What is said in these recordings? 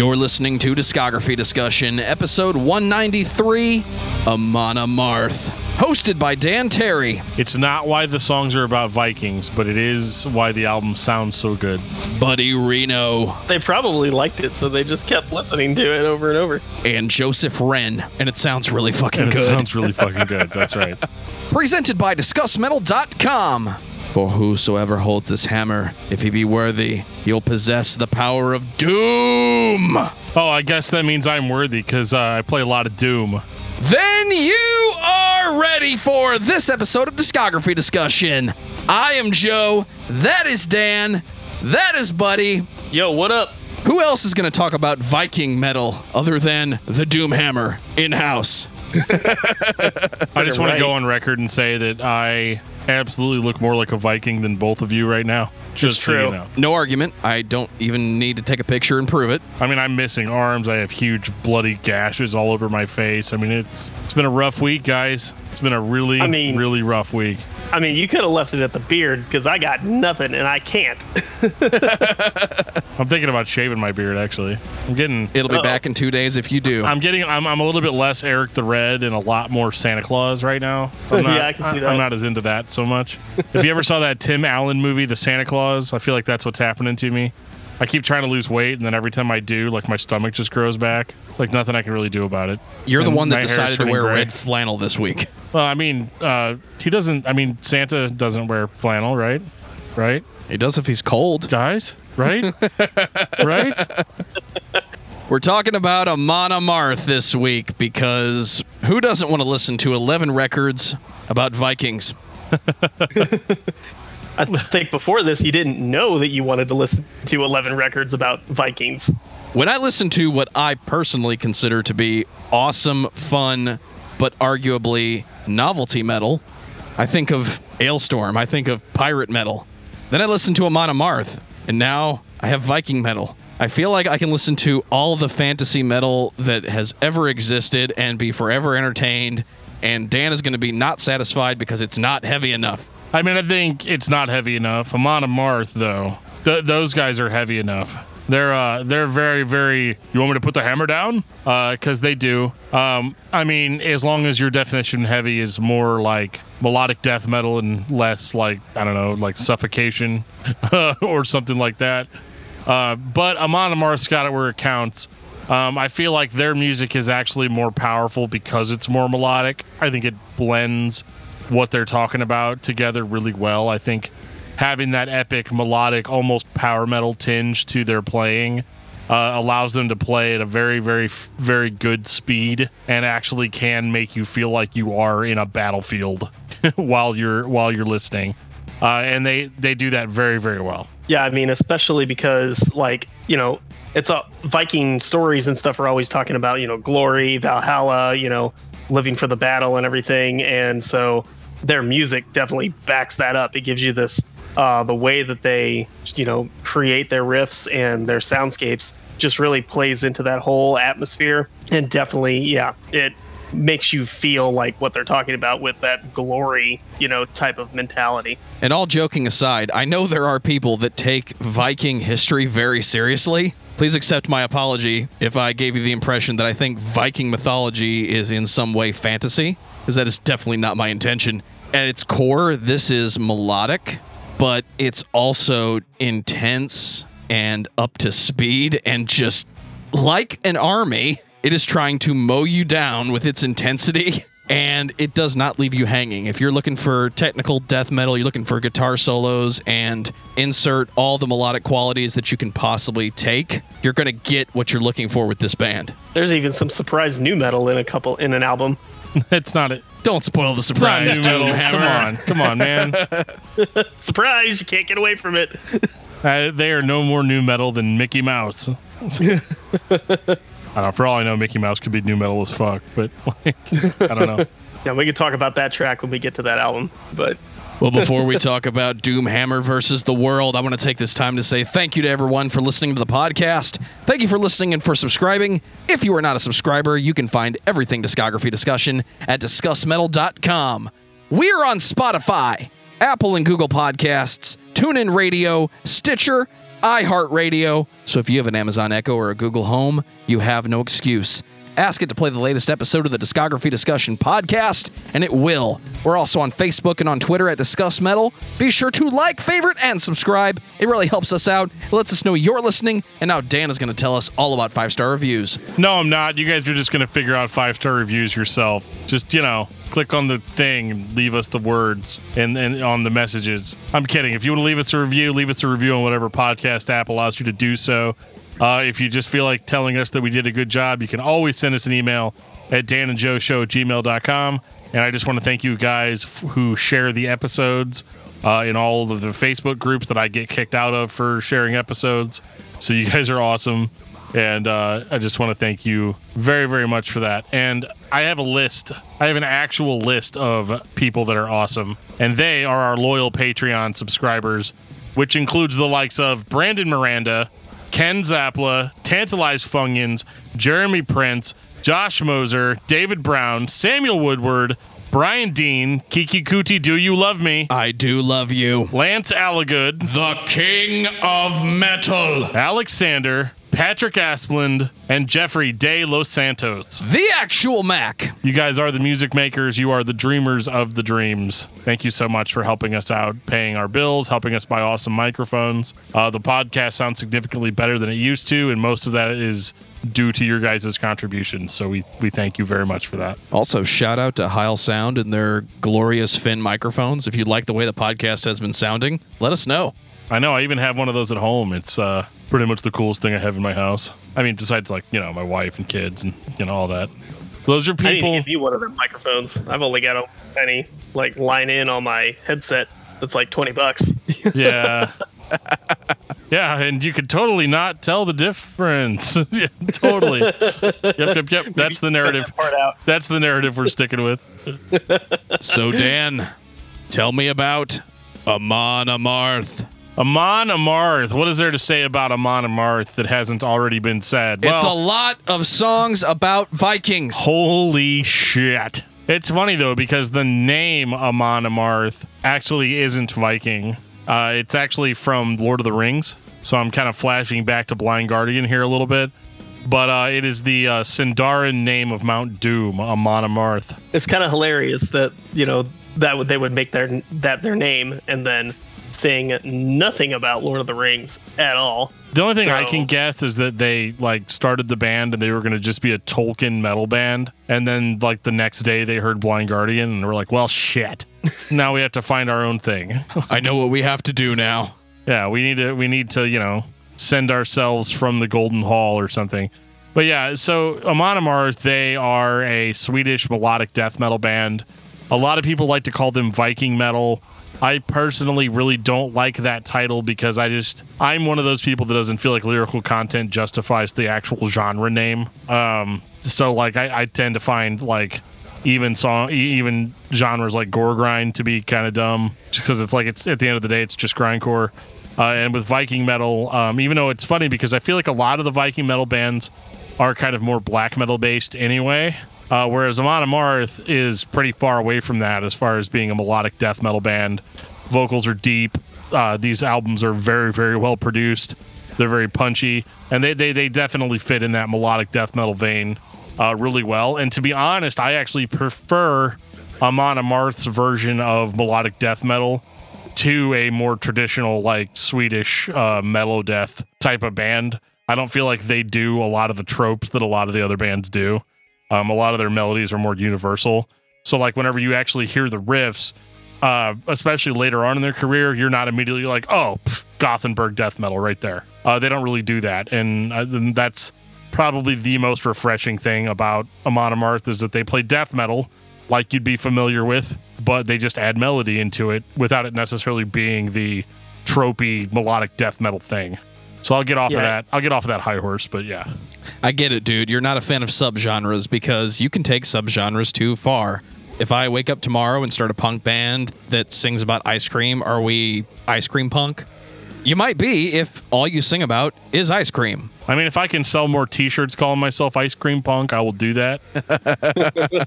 You're listening to Discography Discussion, episode 193, Amon Amarth, hosted by Dan Terry, It's not why the songs are about Vikings, but it is why the album sounds so good. Buddy Reno, They probably liked it, so they just kept listening to it over and over. and Joseph Wren. And it sounds really fucking And it good. sounds really fucking good. That's right. Presented by DiscussMetal.com. For whosoever holds this hammer, if he be worthy, he'll possess the power of doom. Oh, I guess that means I'm worthy because uh, I play a lot of Doom. Then you are ready for this episode of Discography Discussion. I am Joe. That is Dan. That is Buddy. Yo, what up? Who else is going to talk about Viking metal other than the Doom Hammer in house? I just want right. to go on record and say that I absolutely look more like a Viking than both of you right now. Just so you true. know. No argument. I don't even need to take a picture and prove it. I mean, I'm missing arms. I have huge bloody gashes all over my face. I mean, it's it's been a rough week, guys. It's been a really, I mean- really rough week. I mean, you could have left it at the beard because I got nothing and I can't. I'm thinking about shaving my beard. Actually, I'm getting. It'll be Uh-oh. back in two days if you do. I'm getting. I'm, I'm a little bit less Eric the Red and a lot more Santa Claus right now. I'm not, Yeah, I can see that. I'm not as into that so much. if you ever saw that Tim Allen movie, The Santa Claus, I feel like that's what's happening to me. I keep trying to lose weight, and then every time I do, like my stomach just grows back. It's like nothing I can really do about it. You're the one that decided to wear gray. red flannel this week. Well, I mean, uh, he doesn't. I mean, Santa doesn't wear flannel, right? Right, He does if he's cold. guys? Right? right? We're talking about Amon Amarth this week because who doesn't want to listen to 11 records about Vikings? I think before this, you didn't know that you wanted to listen to 11 records about Vikings. When I listen to what I personally consider to be awesome, fun, but arguably novelty metal, I think of Alestorm, I think of pirate metal. Then I listen to Amon Amarth, and now I have Viking metal. I feel like I can listen to all the fantasy metal that has ever existed and be forever entertained, and Dan is going to be not satisfied because it's not heavy enough. I mean, I think it's not heavy enough. Amon Amarth, though, th- those guys are heavy enough. They're uh, they're very very. You want me to put the hammer down? Because they do. Um, I mean, as long as your definition of heavy is more like melodic death metal and less like I don't know, like suffocation or something like that. Uh, but Amon Amarth's got it where it counts. Um, I feel like their music is actually more powerful because it's more melodic. I think it blends what they're talking about together really well. I think having that epic, melodic, almost power metal tinge to their playing uh, allows them to play at a very, very, very good speed and actually can make you feel like you are in a battlefield while you're while you're listening. Uh, and they they do that very, very well. Yeah, I mean, especially because, like, you know, it's a Viking stories and stuff are always talking about, you know, glory, Valhalla, you know, living for the battle and everything. And so their music definitely backs that up. It gives you this, uh, the way that they, you know, create their riffs and their soundscapes just really plays into that whole atmosphere. And definitely, yeah, it makes you feel like what they're talking about with that glory, you know, type of mentality. And all joking aside, I know there are people that take Viking history very seriously. Please accept my apology if I gave you the impression that I think Viking mythology is in some way fantasy, because that is definitely not my intention. At its core, this is melodic, but it's also intense and up to speed and just like an army, it is trying to mow you down with its intensity and it does not leave you hanging. If you're looking for technical death metal, you're looking for guitar solos and insert all the melodic qualities that you can possibly take, you're going to get what you're looking for with this band. There's even some surprise nu metal in a couple in an album. it's not a Don't spoil the it's not surprise. Come on, come on, man. Surprise! You can't get away from it. Uh, they are no more nu metal than Mickey Mouse. I don't know. For all I know, Mickey Mouse could be nu metal as fuck, but like, I don't know. Yeah, we can talk about that track when we get to that album. But Well, before we talk about Doomhammer versus the world, I want to take this time to say thank you to everyone for listening to the podcast. Thank you for listening and for subscribing. If you are not a subscriber, you can find everything discography discussion at discussmetal.com. We are on Spotify, Apple and Google Podcasts, TuneIn Radio, Stitcher, iHeartRadio. So if you have an Amazon Echo or a Google Home, you have no excuse. Ask it to play the latest episode of the Discography Discussion podcast, and it will. We're also on Facebook and on Twitter at Discuss Metal. Be sure to like, favorite, and subscribe. It really helps us out. It lets us know you're listening. And now Dan is going to tell us all about five star reviews. No, I'm not. You guys are just going to figure out five star reviews yourself. Just, you know, click on the thing and leave us the words and, and on the messages. I'm kidding. If you want to leave us a review, leave us a review on whatever podcast app allows you to do so. Uh, if you just feel like telling us that we did a good job, you can always send us an email at danandjoeshow at gmail.com. And I just want to thank you guys f- who share the episodes uh, in all of the Facebook groups that I get kicked out of for sharing episodes. So you guys are awesome. And uh, I just want to thank you very, very much for that. And I have a list. I have an actual list of people that are awesome. And they are our loyal Patreon subscribers, which includes the likes of Brandon Miranda, Ken Zapla, Tantalize Funyuns, Jeremy Prince, Josh Moser, David Brown, Samuel Woodward, Brian Dean, Kiki Kuti, Do You Love Me, I do love you. Lance Allagood, The King of Metal. Alexander, Patrick Asplund, and Jeffrey De Los Santos. The actual Mac. You guys are the music makers. You are the dreamers of the dreams. Thank you so much for helping us out, paying our bills, helping us buy awesome microphones. Uh, the podcast sounds significantly better than it used to, and most of that is due to your guys' contributions. So we, we thank you very much for that. Also, shout out to Heil Sound and their glorious Fin microphones. If you like the way the podcast has been sounding, let us know. I know I even have one of those at home. It's uh, pretty much the coolest thing I have in my house. I mean, besides like you know my wife and kids and you know all that. Those are people. I need to people. give you one of them microphones. I've only got a penny like line in on my headset. That's like twenty bucks. Yeah. yeah, and you could totally not tell the difference. yeah, totally. Yep, yep, yep. That's the narrative. part out. That's the narrative we're sticking with. So, Dan, tell me about Amon Amarth. Amon Amarth. What is there to say about Amon Amarth that hasn't already been said? it's a lot of songs about Vikings. holy shit. It's funny though because the name Amon Amarth actually isn't Viking. Uh, it's actually from Lord of the Rings. So I'm kind of flashing back to Blind Guardian here a little bit. But uh, it is the uh, Sindarin name of Mount Doom, Amon Amarth. It's kind of hilarious that you know that would- they would make their that their name and then saying nothing about Lord of the Rings at all. The only thing I can guess is that they like started the band and they were going to just be a Tolkien metal band, and then like the next day they heard Blind Guardian and were like, "Well, shit, now we have to find our own thing." I know what we have to do now. yeah, we need to we need to you know send ourselves from the Golden Hall or something. But yeah, so Amon Amarth, they are a Swedish melodic death metal band. A lot of people like to call them Viking metal. I personally really don't like that title because I just I'm one of those people that doesn't feel like lyrical content justifies the actual genre name. Um, so like I, I tend to find like even song even genres like gore grind to be kind of dumb just because it's like it's at the end of the day it's just grindcore. Uh, and with Viking metal, um, even though it's funny because I feel like a lot of the Viking metal bands are kind of more black metal based anyway. Uh, whereas Amon Amarth is pretty far away from that as far as being a melodic death metal band. Vocals are deep. Uh, these albums are very, very well produced. They're very punchy, and they, they, they definitely fit in that melodic death metal vein uh, really well. And to be honest, I actually prefer Amon Amarth's version of melodic death metal to a more traditional, like Swedish uh, melodeath type of band. I don't feel like they do a lot of the tropes that a lot of the other bands do. Um, a lot of their melodies are more universal. So, like, whenever you actually hear the riffs, uh, especially later on in their career, you're not immediately like, oh, pff, Gothenburg death metal right there. Uh, they don't really do that. And uh, then that's probably the most refreshing thing about Amon Amarth is that they play death metal like you'd be familiar with, but they just add melody into it without it necessarily being the tropey melodic death metal thing. So I'll get off of that. I'll get off of that high horse, but yeah. I get it, dude. You're not a fan of subgenres because you can take subgenres too far. If I wake up tomorrow and start a punk band that sings about ice cream, are we ice cream punk? You might be if all you sing about is ice cream. I mean, if I can sell more T-shirts calling myself ice cream punk, I will do that.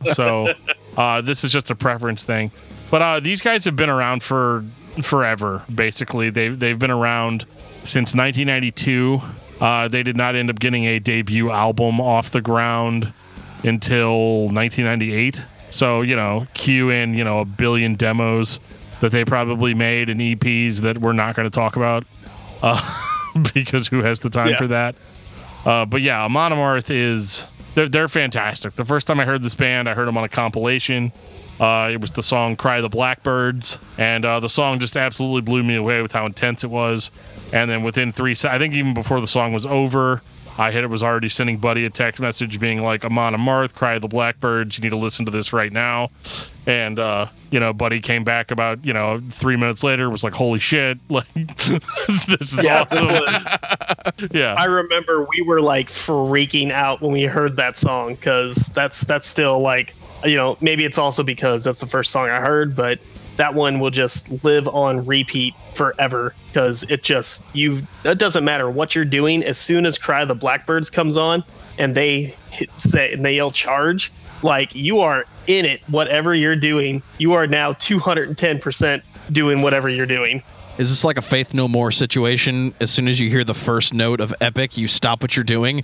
so uh, this is just a preference thing. But uh, these guys have been around for forever. Basically, they've they've been around since 1992. Uh, they did not end up getting a debut album off the ground until 1998. So, you know, cue in, you know, a billion demos that they probably made and EPs that we're not going to talk about uh, because who has the time Yeah. for that? Uh, but yeah, Amon Amarth is they're, they're fantastic. The first time I heard this band, I heard them on a compilation. Uh, it was the song "Cry the Blackbirds," and uh, the song just absolutely blew me away with how intense it was. And then within three, I think even before the song was over, I had it was already sending Buddy a text message being like, "Amon Amarth, Cry of the Blackbirds, you need to listen to this right now." And uh, you know, Buddy came back about you know three minutes later, was like, "Holy shit! Like this is Yeah, awesome!" yeah, I remember we were like freaking out when we heard that song because that's that's still like you know maybe it's also because that's the first song I heard, but that one will just live on repeat forever because it just you it doesn't matter what you're doing as soon as Cry of the Blackbirds comes on and they hit, say and they yell charge like you are in it whatever you're doing you are now 210% doing whatever you're doing Is this like a Faith No More situation? As soon as you hear the first note of epic, you stop what you're doing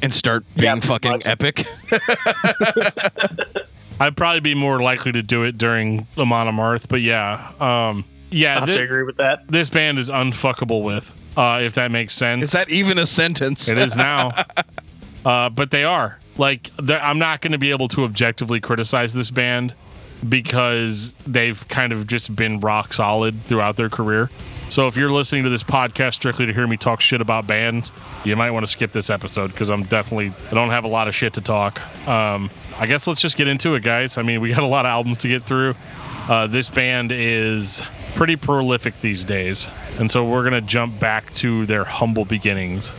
and start being pretty fucking much. epic? I'd probably be more likely to do it during Amon Amarth, but yeah, um, I yeah, have thi- to agree with that this band is unfuckable with, uh, if that makes sense. Is that even a sentence? It is now. uh, but they are. Like, I'm not going to be able to objectively criticize this band because they've kind of just been rock solid throughout their career. So if you're listening to this podcast strictly to hear me talk shit about bands, you might want to skip this episode because I'm definitely I don't have a lot of shit to talk. Um, I guess let's just get into it, guys. I mean, we got a lot of albums to get through. Uh, this band is pretty prolific these days, and so we're gonna jump back to their humble beginnings.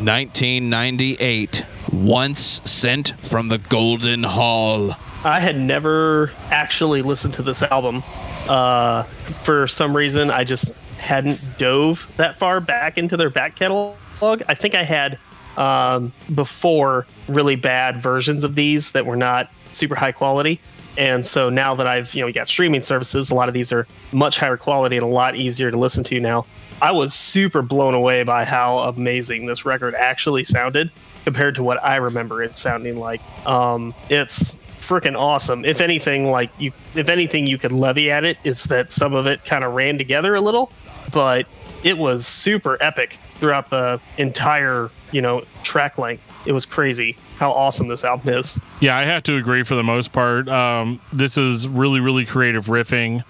1998. Once sent from the Golden Hall. I had never actually listened to this album. Uh, for some reason, I just hadn't dove that far back into their back catalog. I think I had um, before really bad versions of these that were not super high quality. And so now that I've you know we got streaming services, a lot of these are much higher quality and a lot easier to listen to now. I was super blown away by how amazing this record actually sounded compared to what I remember it sounding like. Um, it's freaking awesome. If anything, like you, if anything, you could levy at it, it's that some of it kind of ran together a little, but it was super epic throughout the entire, you know, track length. It was crazy how awesome this album is. Yeah, I have to agree for the most part. Um, this is really, really creative riffing.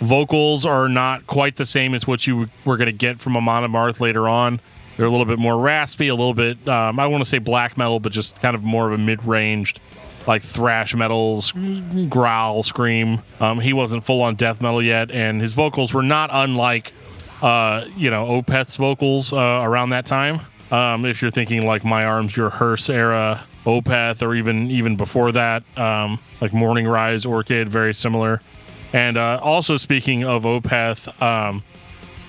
Vocals are not quite the same as what you were going to get from Amon Amarth later on. They're a little bit more raspy, a little bit, um, I want to say black metal, but just kind of more of a mid ranged, like thrash metal, growl, scream. Um, he wasn't full on death metal yet, and his vocals were not unlike, uh, you know, Opeth's vocals uh, around that time. Um, if you're thinking like My Arms, Your Hearse era, Opeth, or even even before that, um, like Morning Rise, Orchid, very similar. And uh, also speaking of Opeth, um,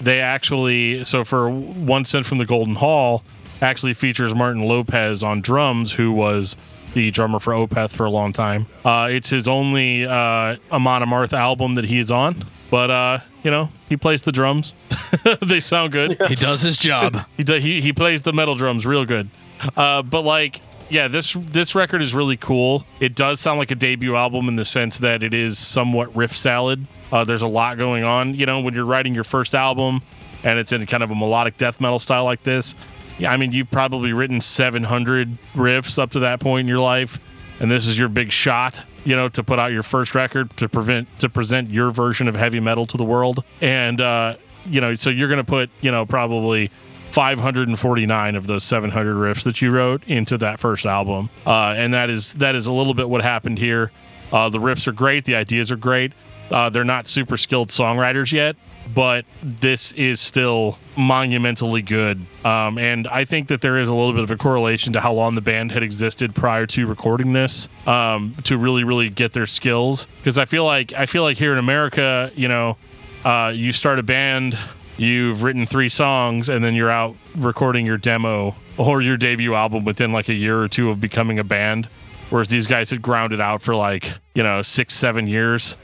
they actually so for Once Sent from the Golden Hall actually features Martin Lopez on drums, who was the drummer for Opeth for a long time. Uh, it's his only uh, Amon Amarth album that he is on, but uh, you know he plays the drums; they sound good. He does his job. He, do, he he plays the metal drums real good. Uh, but like, yeah, this this record is really cool. It does sound like a debut album in the sense that it is somewhat riff salad. Uh, there's a lot going on. You know, when you're writing your first album and it's in kind of a melodic death metal style like this. Yeah, I mean, you've probably written 700 riffs up to that point in your life, and this is your big shot. You know, to put out your first record to prevent to present your version of heavy metal to the world, and uh, you know, so you're gonna put you know probably 549 of those 700 riffs that you wrote into that first album, uh, and that is that is a little bit what happened here. Uh, the riffs are great, the ideas are great. Uh, they're not super skilled songwriters yet, but this is still monumentally good. Um, and I think that there is a little bit of a correlation to how long the band had existed prior to recording this um, to really, really get their skills. Because I feel like I feel like here in America, you know, uh, you start a band, you've written three songs, and then you're out recording your demo or your debut album within like a year or two of becoming a band. Whereas these guys had grounded out for like you know six, seven years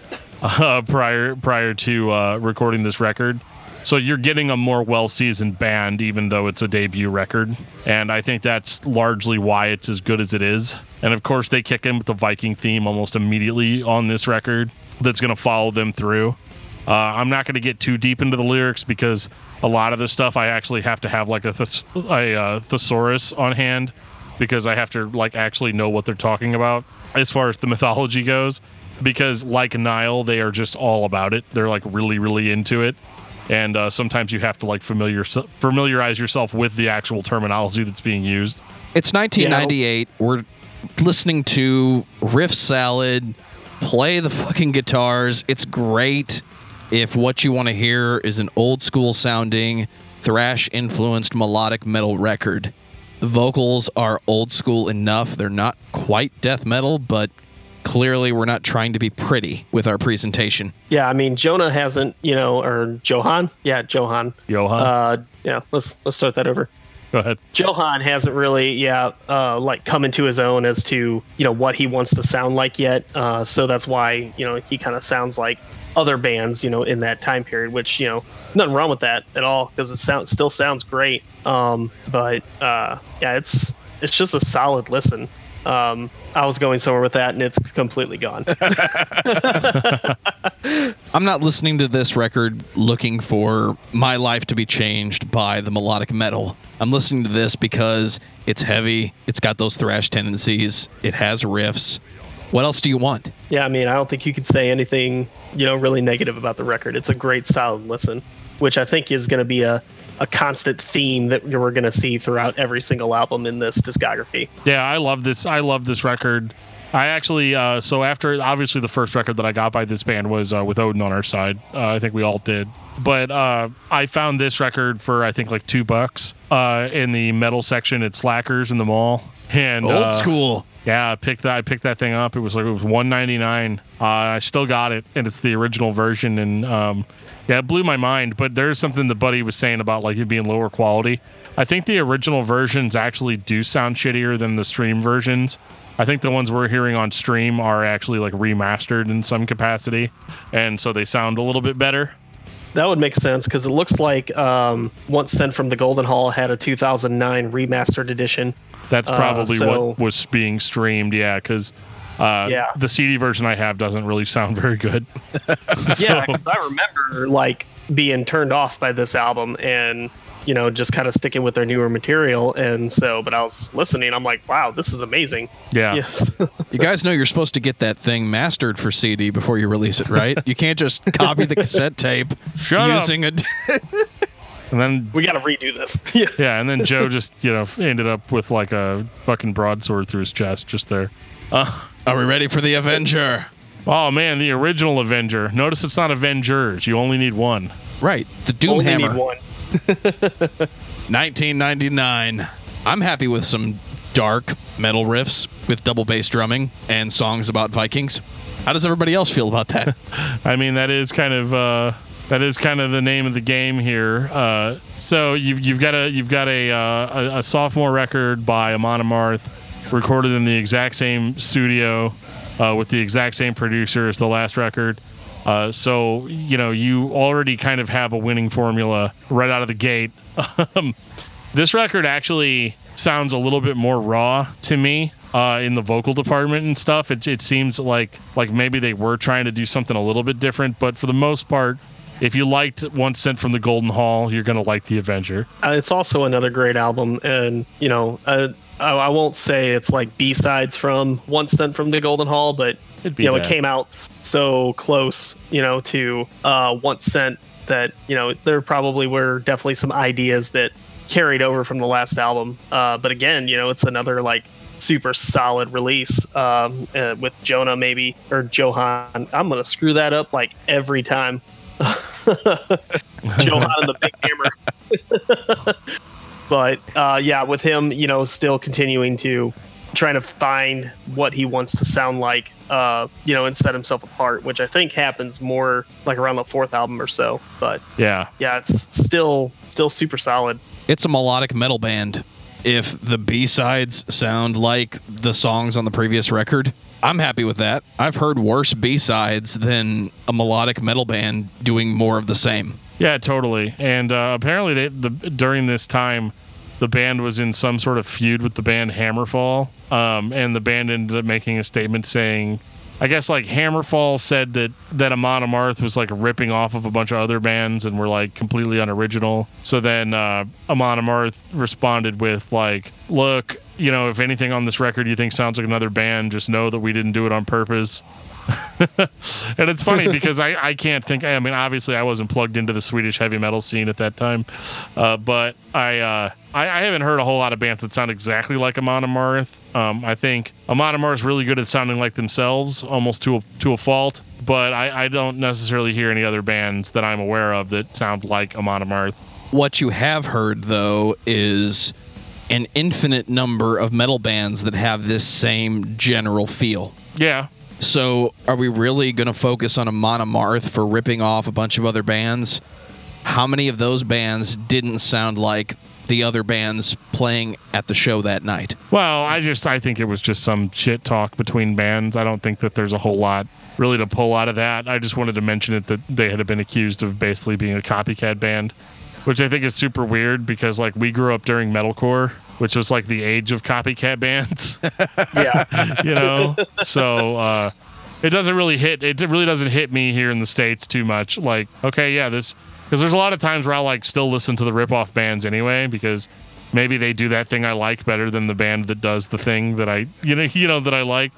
uh, prior prior to uh, recording this record, So you're getting a more well seasoned band, even though it's a debut record. And I think that's largely why it's as good as it is. And of course, they kick in with the Viking theme almost immediately on this record that's going to follow them through. Uh, I'm not going to get too deep into the lyrics because a lot of the stuff I actually have to have like a, a uh, thesaurus on hand because I have to like actually know what they're talking about as far as the mythology goes. Because like Nile, they are just all about it. They're like really, really into it, and uh, sometimes you have to like familiar familiarize yourself with the actual terminology that's being used. It's 1998. We're listening to Riff Salad play the fucking guitars. It's great. If what you want to hear is an old school sounding, thrash influenced melodic metal record, the vocals are old school enough. They're not quite death metal, but clearly we're not trying to be pretty with our presentation. Yeah, I mean Jonah hasn't, you know, or Johan. Yeah, Johan. Johan, Uh, yeah, let's let's start that over. go ahead. Johan hasn't really, yeah, uh, like come into his own as to you know what he wants to sound like yet. Uh, so that's why you know he kind of sounds like other bands, you know, in that time period. Which you know, nothing wrong with that at all because it sounds still sounds great. Um, but uh, yeah, it's it's just a solid listen. Um, I was going somewhere with that, and it's completely gone. I'm not listening to this record looking for my life to be changed by the melodic metal. I'm listening to this because it's heavy, it's got those thrash tendencies, it has riffs. What else do you want? Yeah, I mean, I don't think you could say anything, you know, really negative about the record. It's a great, solid listen, which I think is going to be a, a constant theme that we're going to see throughout every single album in this discography. Yeah, I love this. I love this record. I actually, uh, so after obviously the first record that I got by this band was uh, with Odin on our side. Uh, I think we all did. But uh, I found this record for I think like two bucks uh, in the metal section at Slackers in the mall. And Old uh, school. Yeah, I picked that. I picked that thing up. It was like it was one ninety nine. Uh, I still got it, and it's the original version. And um, yeah, it blew my mind. But there's something the buddy was saying about like it being lower quality. I think the original versions actually do sound shittier than the stream versions. I think the ones we're hearing on stream are actually like remastered in some capacity, and so they sound a little bit better. That would make sense because it looks like um, Once Sent from the Golden Hall had a 2009 remastered edition. That's Uh, probably so- what was being streamed. Yeah, because uh, Yeah. the CD version I have doesn't really sound very good. Yeah, 'cause I remember like being turned off by this album and you know just kind of sticking with their newer material. And so, but I was listening. I'm like, wow, this is amazing. Yeah. Yes. You guys know you're supposed to get that thing mastered for CD before you release it, right? you can't just copy the cassette tape Shut up. using a. And then we got to redo this. yeah. yeah, and then Joe just you know ended up with like a fucking broadsword through his chest just there. Are we ready for the Avenger? Oh man, the original Avenger. Notice it's not Avengers. You only need one. Right, the Doom Only Hammer. need one. 1999. I'm happy with some dark metal riffs with double bass drumming and songs about Vikings. How does everybody else feel about that? I mean, that is kind of uh, that is kind of the name of the game here. Uh, so you've you've got a you've got a uh, a, a sophomore record by Amon Amarth, recorded in the exact same studio uh, with the exact same producer as the last record. Uh, so you know you already kind of have a winning formula right out of the gate. Um, this record actually sounds a little bit more raw to me uh, in the vocal department and stuff. It, it seems like like maybe they were trying to do something a little bit different, but for the most part, if you liked Once Sent from the Golden Hall, you're gonna like The Avenger. Uh, it's also another great album, and you know, uh, I, I won't say it's like B sides from Once Sent from the Golden Hall, but It'd be you know, bad. it came out so close, you know, to uh, Once Sent that you know there probably were definitely some ideas that carried over from the last album. Uh, but again, you know, it's another like super solid release um, uh, with Jonah maybe or Johan. I'm gonna screw that up like every time. Johan and the Big Hammer. but uh, yeah, with him, you know, still continuing to trying to find what he wants to sound like, uh, you know, and set himself apart, which I think happens more like around the fourth album or so. But Yeah, yeah, it's still still super solid. it's a melodic metal band. If the B sides sound like the songs on the previous record, I'm happy with that. I've heard worse B sides than a melodic metal band doing more of the same. Yeah, totally. And uh, apparently, they, the during this time, the band was in some sort of feud with the band Hammerfall, um, and the band ended up making a statement saying, I guess like Hammerfall said that that Amon Amarth was like ripping off of a bunch of other bands and were like completely unoriginal. So then uh, Amon Amarth responded with like, "Look, you know, if anything on this record you think sounds like another band, just know that we didn't do it on purpose." and it's funny because I, I can't think. I mean, obviously, I wasn't plugged into the Swedish heavy metal scene at that time, uh, but I, uh, I I haven't heard a whole lot of bands that sound exactly like Amon Amarth. Um, I think Amon Amarth is really good at sounding like themselves, almost to a, to a fault. But I, I don't necessarily hear any other bands that I'm aware of that sound like Amon Amarth. What you have heard, though, is an infinite number of metal bands that have this same general feel. Yeah, So, are we really going to focus on Amon Amarth for ripping off a bunch of other bands? How many of those bands didn't sound like the other bands playing at the show that night? Well, I just I think it was just some shit talk between bands. I don't think that there's a whole lot really to pull out of that. I just wanted to mention it that they had been accused of basically being a copycat band, which I think is super weird because like we grew up during metalcore, which was like the age of copycat bands, Yeah. you know. so uh it doesn't really hit it really doesn't hit me here in the states too much. Like, okay, yeah, this because there's a lot of times where I like still listen to the rip-off bands anyway because maybe they do that thing I like better than the band that does the thing that I you know you know that I like.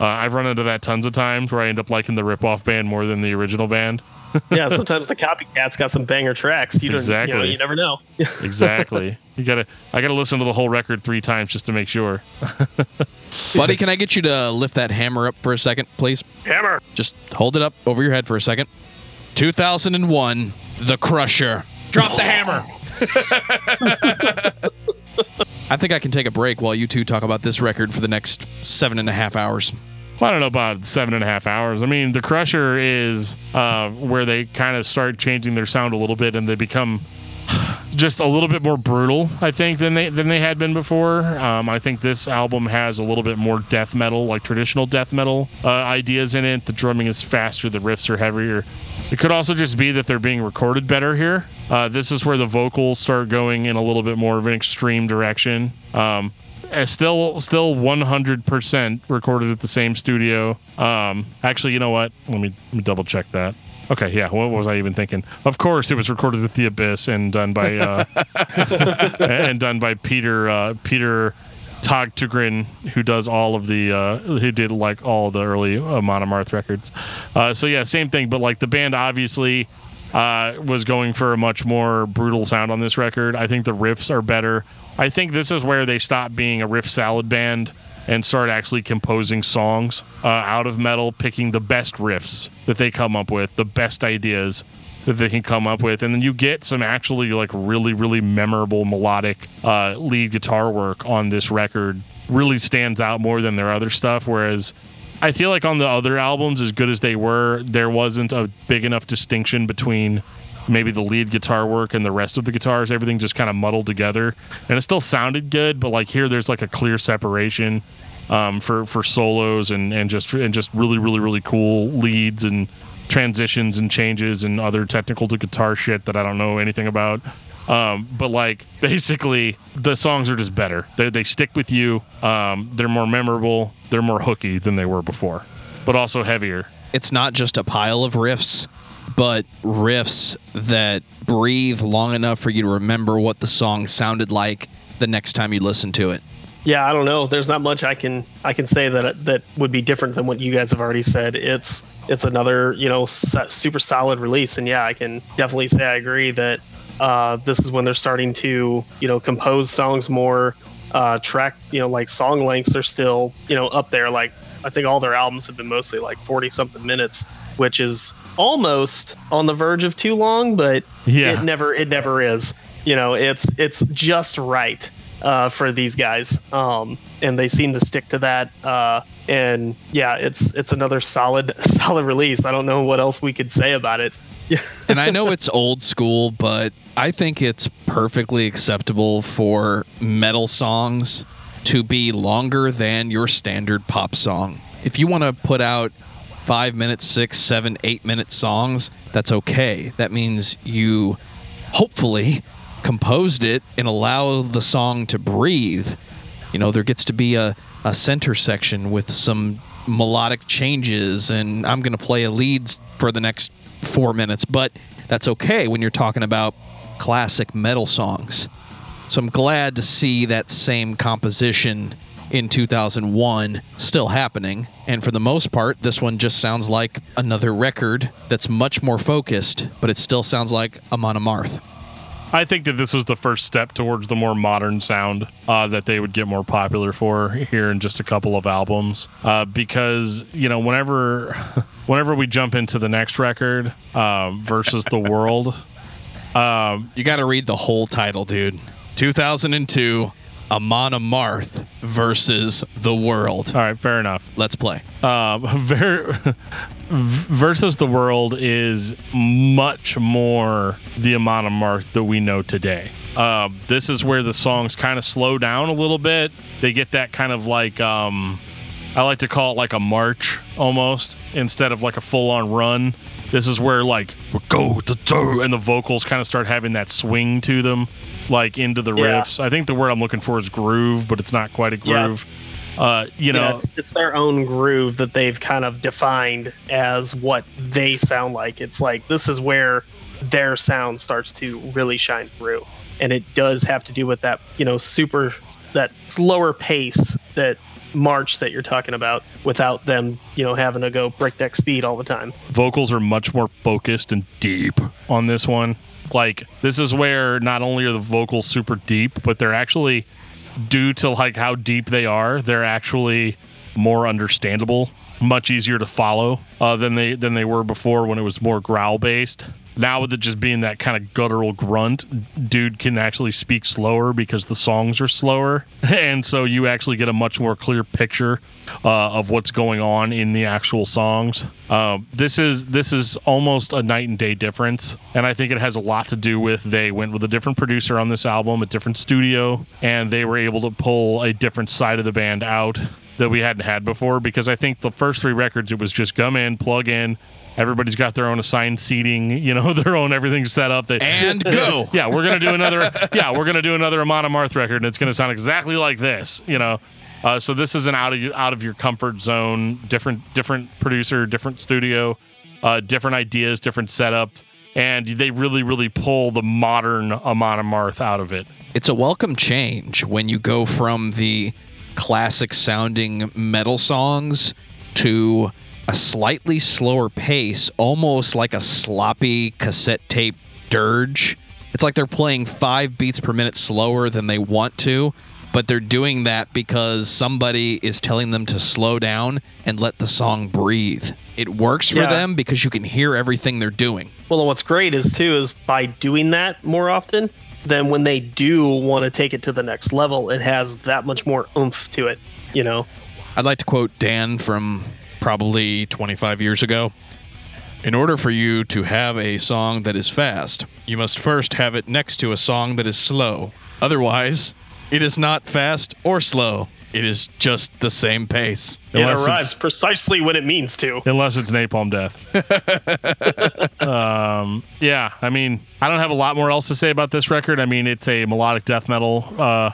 Uh, I've run into that tons of times where I end up liking the rip-off band more than the original band. yeah. Sometimes the copycat's got some banger tracks. You don't, You, know, Exactly. you never know. Exactly. you gotta I gotta listen to the whole record three times just to make sure. Buddy, can I get you to lift that hammer up for a second, please? Hammer. Just hold it up over your head for a second. 2001, The Crusher. Drop the hammer. I think I can take a break while you two talk about this record for the next seven and a half hours. I don't know about seven and a half hours. I mean, the Crusher is uh, where they kind of start changing their sound a little bit, and they become just a little bit more brutal, I think, than they than they had been before. Um, I think this album has a little bit more death metal, like traditional death metal uh, ideas in it. The drumming is faster, the riffs are heavier. It could also just be that they're being recorded better here. Uh, this is where the vocals start going in a little bit more of an extreme direction. Um, still still 100% recorded at the same studio um actually you know what let me, let me double check that okay yeah what was i even thinking of course it was recorded at the abyss and done by uh and done by peter uh peter Tägtgren, who does all of the, uh, who did like all the early uh, Amon Amarth records. Uh, so yeah, same thing, but like the band obviously uh, was going for a much more brutal sound on this record. I think the riffs are better. I think this is where they stop being a riff salad band and start actually composing songs uh, out of metal, picking the best riffs that they come up with, the best ideas that they can come up with, and then you get some actually like really, really memorable melodic uh, lead guitar work on this record. Really stands out more than their other stuff. Whereas I feel like on the other albums, as good as they were, there wasn't a big enough distinction between maybe the lead guitar work and the rest of the guitars. Everything just kind of muddled together, and it still sounded good. But like here, there's like a clear separation um, for for solos and and just and just really, really, really cool leads and transitions and changes and other technical to guitar shit that I don't know anything about. Um, but like basically, the songs are just better. They they stick with you. Um, they're more memorable. They're more hooky than they were before, but also heavier. It's not just a pile of riffs, but riffs that breathe long enough for you to remember what the song sounded like the next time you listen to it. Yeah, I don't know. There's not much I can I can say that that would be different than what you guys have already said. It's it's another you know super solid release, and yeah, I can definitely say I agree that uh, this is when they're starting to you know compose songs more. Uh, track you know like song lengths are still you know up there. Like I think all their albums have been mostly like forty something minutes, which is almost on the verge of too long, but Yeah. it never it never is. You know, it's it's just right uh, for these guys, um, and they seem to stick to that. Uh, and yeah, it's it's another solid solid release. I don't know what else we could say about it. and I know it's old school, but I think it's perfectly acceptable for metal songs to be longer than your standard pop song. If you want to put out five minutes, six, seven, eight minute songs, that's okay. That means you hopefully composed it and allow the song to breathe. You know, there gets to be a, a center section with some melodic changes, and I'm going to play a lead for the next four minutes, but that's okay when you're talking about classic metal songs. So I'm glad to see that same composition in 2001 still happening. And for the most part, this one just sounds like another record that's much more focused, but it still sounds like Amon Amarth. I think that this was the first step towards the more modern sound uh, that they would get more popular for here in just a couple of albums. Uh, because you know, whenever whenever we jump into the next record um, versus the world, um, You got to read the whole title, dude. 2002, Amon Amarth versus the world. all right, fair enough. Let's play. um, ver- versus the world is much more the Amon Amarth that we know today. Um, this is where the songs kind of slow down a little bit. They get that kind of like um, I like to call it like a march almost instead of like a full on run. This is where like go to do and the vocals kind of start having that swing to them, like into the Yeah. riffs. I think the word I'm looking for is groove, but it's not quite a Yeah. groove. Uh, you know, yeah, it's, it's their own groove that they've kind of defined as what they sound like. It's like this is where their sound starts to really shine through, and it does have to do with that you know super that slower pace that march that you're talking about without them you know having to go breakneck speed all the time. vocals are much more focused and deep on this one. Like this is where not only are the vocals super deep, but they're actually due to like how deep they are, they're actually more understandable, much easier to follow uh, than they than they were before when it was more growl based. Now with it just being that kind of guttural grunt, dude can actually speak slower because the songs are slower, and so you actually get a much more clear picture uh, of what's going on in the actual songs. Um, this is this is almost a night and day difference, and I think it has a lot to do with they went with a different producer on this album, a different studio, and they were able to pull a different side of the band out that we hadn't had before. Because I think the first three records, it was just come in, plug in. Everybody's got their own assigned seating, you know, their own everything set up. They, And go. yeah, we're gonna do another. yeah, we're gonna do another Amon Amarth record, and it's gonna sound exactly like this. You know, uh, so this is an out of out of your comfort zone. Different different producer, different studio, uh, different ideas, different setups, and they really really pull the modern Amon Amarth out of it. It's a welcome change when you go from the classic sounding metal songs to a slightly slower pace, almost like a sloppy cassette tape dirge. It's like they're playing five beats per minute slower than they want to, but they're doing that because somebody is telling them to slow down and let the song breathe. It works for Yeah. them because you can hear everything they're doing. Well, and what's great is too is by doing that more often, then when they do want to take it to the next level, it has that much more oomph to it. You know, I'd like to quote Dan from probably 25 years ago. In order for you to have a song that is fast, you must first have it next to a song that is slow. Otherwise, it is not fast or slow. It is just the same pace. Unless it arrives precisely when it means to. unless it's napalm death. um, yeah, I mean, I don't have a lot more else to say about this record. I mean, it's a melodic death metal. Uh,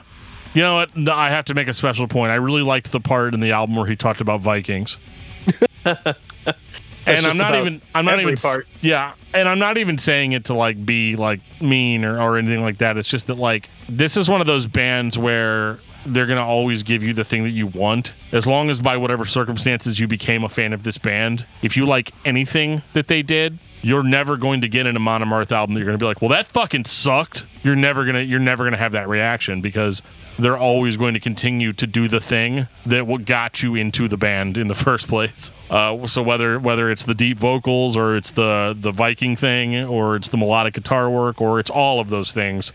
you know what? No, I have to make a special point. I really liked the part in the album where he talked about Vikings. and I'm not even I'm not even part. yeah, and I'm not even saying it to like be like mean or, or anything like that. It's just that like this is one of those bands where they're gonna always give you the thing that you want, as long as by whatever circumstances you became a fan of this band. If you like anything that they did, you're never going to get an Amon Amarth album that you're gonna be like, well, that fucking sucked. You're never gonna you're never gonna have that reaction because they're always going to continue to do the thing that what got you into the band in the first place. Uh, so whether whether it's the deep vocals or it's the the Viking thing or it's the melodic guitar work or it's all of those things,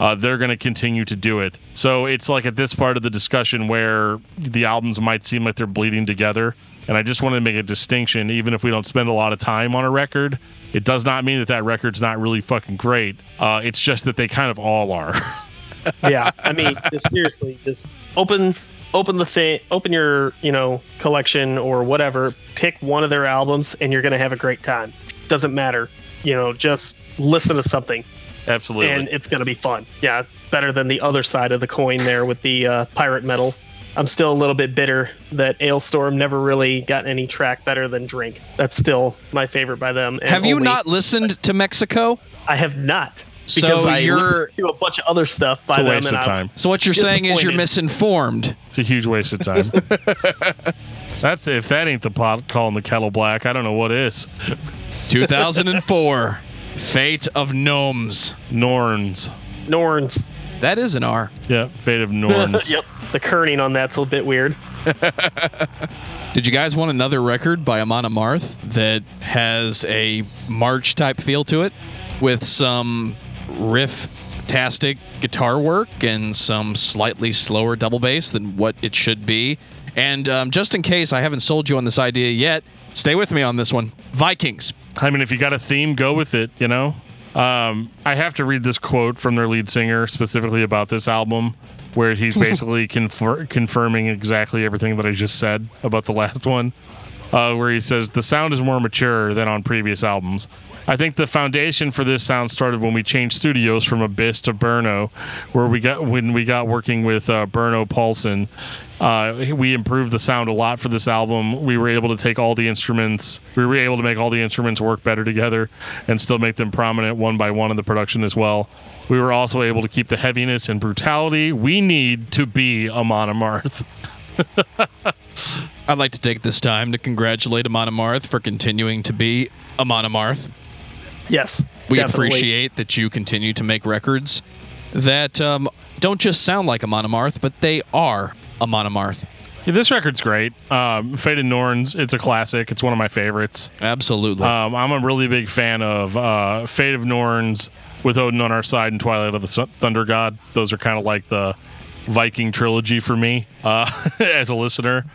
uh, they're going to continue to do it. So it's like at this part of the discussion where the albums might seem like they're bleeding together. And I just want to make a distinction, even if we don't spend a lot of time on a record, it does not mean that that record's not really fucking great. Uh, it's just that they kind of all are. yeah, I mean, just seriously, just open open the thing, open your you know collection or whatever. Pick one of their albums, and you're gonna have a great time. Doesn't matter, you know, just listen to something, Absolutely. and it's gonna be fun. Yeah, better than the other side of the coin there with the uh, pirate metal. I'm still a little bit bitter that Alestorm never really got any track better than Drink. That's still my favorite by them. and Have you only- not listened to Mexico? I have not. So Because I you're- to a bunch of other stuff by it's a waste and of I'm- time. So what you're saying is you're misinformed. It's a huge waste of time. That's if that ain't the pot calling the kettle black. I don't know what is. 2004, Fate of Gnomes. Norns. Norns. That is an R. Yeah, fate of Norns. yep. The kerning on that's a bit weird. Did you guys want another record by Amon Amarth that has a march type feel to it with some riff-tastic guitar work and some slightly slower double bass than what it should be? And um, just in case I haven't sold you on this idea yet, stay with me on this one. Vikings. I mean, if you got a theme, go with it. You know. Um, I have to read this quote from their lead singer specifically about this album, where he's basically confer- confirming exactly everything that I just said about the last one. Uh, where he says the sound is more mature than on previous albums. I think the foundation for this sound started when we changed studios from Abyss to Berno, where we got when we got working with uh, Berno Paulsson. Uh, we improved the sound a lot for this album. We were able to take all the instruments. We were able to make all the instruments work better together, and still make them prominent one by one in the production as well. We were also able to keep the heaviness and brutality we need to be Amon Amarth. I'd like to take this time to congratulate Amon Amarth for continuing to be Amon Amarth. Yes. We definitely. appreciate that you continue to make records that um, don't just sound like a Amarth, but they are a Amarth. Yeah, this record's great. Um, Faded Norns, it's a classic. It's one of my favorites. Absolutely. Um, I'm a really big fan of uh, Fate of Norns with Odin on our side and Twilight of the Su- Thunder God. Those are kind of like the Viking trilogy for me uh, as a listener.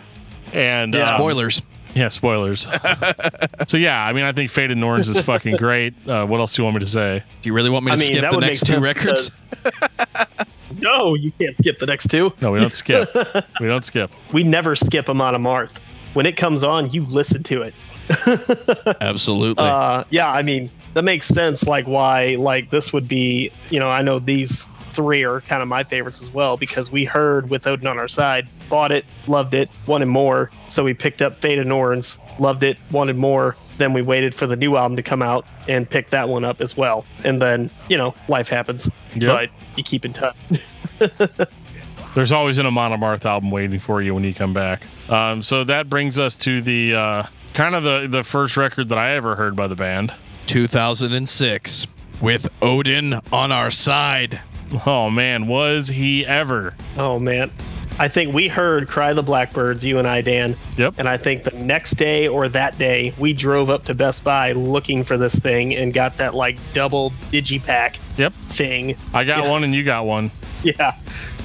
And Yeah. um, Spoilers. Yeah, spoilers. so yeah, I mean, I think Faded of Norns is fucking great. Uh, what else do you want me to say? Do you really want me to I mean, skip that the would next make two sense records? because- no, you can't skip the next two. No, we don't skip. we don't skip. We never skip Amon Amarth. When it comes on, you listen to it. Absolutely. Uh, yeah, I mean that makes sense. Like why, like this would be. You know, I know these three are kind of my favorites as well because we heard with Odin on our side, bought it, loved it, wanted more. So we picked up Fate of Norns, loved it, wanted more. Then we waited for the new album to come out and picked that one up as well. And then you know, life happens. Yep. But you keep in touch. There's always an Amon Amarth album waiting for you when you come back. Um, so that brings us to the uh, kind of the, the first record that I ever heard by the band. 2006 with Odin on our side. Oh man, was he ever? Oh man. I think we heard Cry the Blackbirds, you and I, Dan. Yep. And I think the next day or that day, we drove up to Best Buy looking for this thing and got that like double digipack Yep. thing. I got Yeah. one and you got one. Yeah.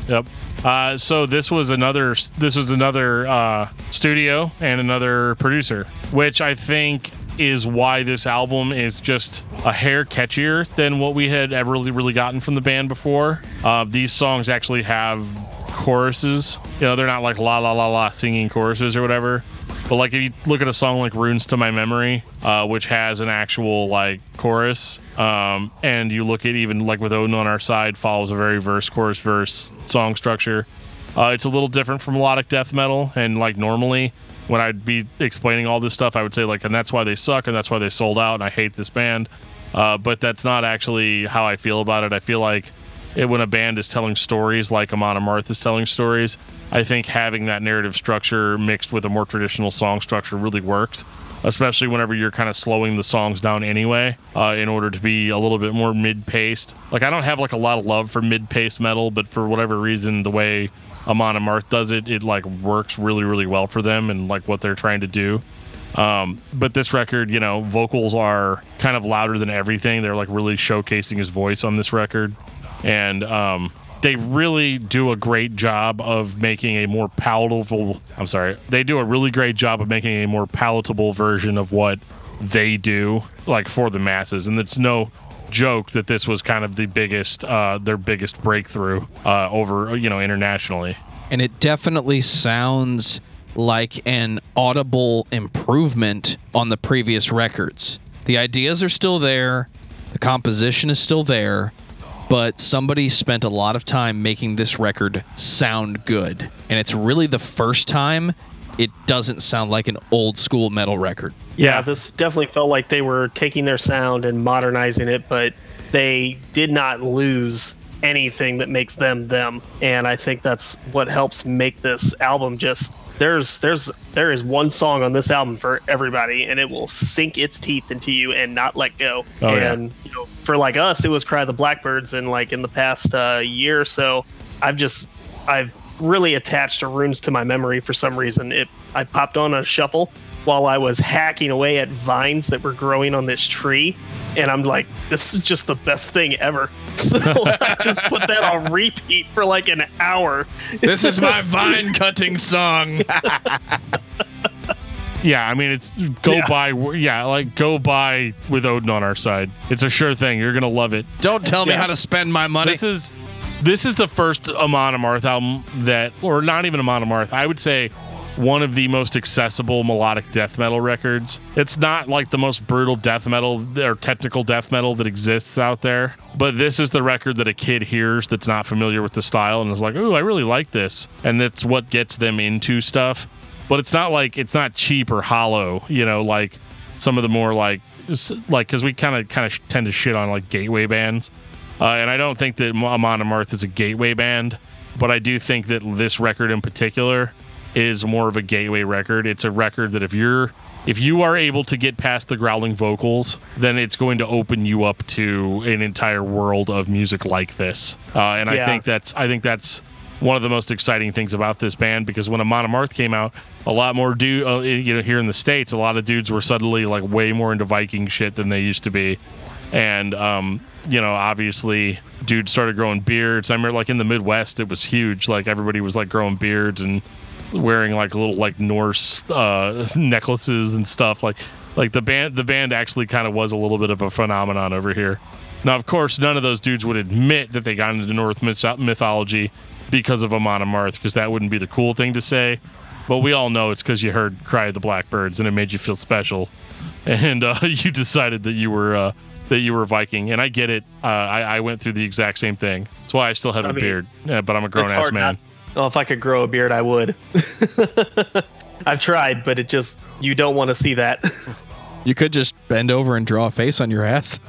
Yep. Uh, so this was another this was another uh, studio and another producer, which I think is why this album is just a hair catchier than what we had ever really, really gotten from the band before. Uh, these songs actually have choruses. You know, they're not like la la la la singing choruses or whatever. But like if you look at a song like "Runes to My Memory," uh, which has an actual like chorus, um, and you look at even like with Odin on our side, follows a very verse chorus verse song structure. Uh, it's a little different from melodic death metal, and like normally when I'd be explaining all this stuff, I would say like, and that's why they suck, and that's why they sold out, and I hate this band. Uh, but that's not actually how I feel about it. I feel like it, when a band is telling stories like Amon Amarth is telling stories, I think having that narrative structure mixed with a more traditional song structure really works, especially whenever you're kind of slowing the songs down anyway uh, in order to be a little bit more mid-paced. Like I don't have like a lot of love for mid-paced metal, but for whatever reason, the way Amon Amarth does it, it like works really, really well for them and like what they're trying to do. Um, but this record, you know, vocals are kind of louder than everything. They're like really showcasing his voice on this record. And um, they really do a great job of making a more palatable, I'm sorry, they do a really great job of making a more palatable version of what they do, like for the masses. And it's no, joke that this was kind of the biggest, uh, their biggest breakthrough uh, over, you know, internationally. and it definitely sounds like an audible improvement on the previous records. The ideas are still there, the composition is still there, but somebody spent a lot of time making this record sound good. And it's really the first time it doesn't sound like an old school metal record. Yeah, this definitely felt like they were taking their sound and modernizing it, but they did not lose anything that makes them them. And I think that's what helps make this album just there's there's there is one song on this album for everybody and it will sink its teeth into you and not let go. Oh, yeah. and you know, for like us it was Cry the Blackbirds and like in the past uh, year or so I've just I've really attached to runes to my memory for some reason. It I popped on a shuffle while I was hacking away at vines that were growing on this tree, and I'm like, this is just the best thing ever. So I just put that on repeat for like an hour. This is my vine cutting song. Yeah, I mean, it's go Yeah. by. Yeah, like go by with Odin on our side. It's a sure thing. You're gonna love it. Don't tell me Yeah. how to spend my money. This is this is the first Amon Amarth album that, or not even Amon Amarth. I would say one of the most accessible melodic death metal records. It's not like the most brutal death metal or technical death metal that exists out there, but this is the record that a kid hears that's not familiar with the style and is like, "Ooh, I really like this," and that's what gets them into stuff. But it's not like it's not cheap or hollow, you know, like some of the more like like because we kind of kind of tend to shit on like gateway bands. Uh, and I don't think that Amon Amarth is a gateway band, but I do think that this record in particular is more of a gateway record. It's a record that if you're if you are able to get past the growling vocals, then it's going to open you up to an entire world of music like this. Uh, and I think that's I think that's one of the most exciting things about this band because when Amon Amarth came out, a lot more dude, uh, you know, here in the states, a lot of dudes were suddenly like way more into Viking shit than they used to be and um, you know, obviously, dudes started growing beards. I remember, like in the Midwest, it was huge. Like everybody was like growing beards and wearing like little like Norse uh, necklaces and stuff. Like, like the band, the band actually kind of was a little bit of a phenomenon over here. Now, of course, none of those dudes would admit that they got into North myth- mythology because of Amon Amarth, because that wouldn't be the cool thing to say. But we all know it's because you heard "Cry of the Blackbirds" and it made you feel special and uh, you decided that you were uh, that you were Viking, and I get it. Uh, I, I went through the exact same thing. That's why I still have I a mean, beard, uh, but I'm a grown ass man. not- Well, if I could grow a beard, I would. I've tried, but it just you don't want to see that. you could just bend over and draw a face on your ass.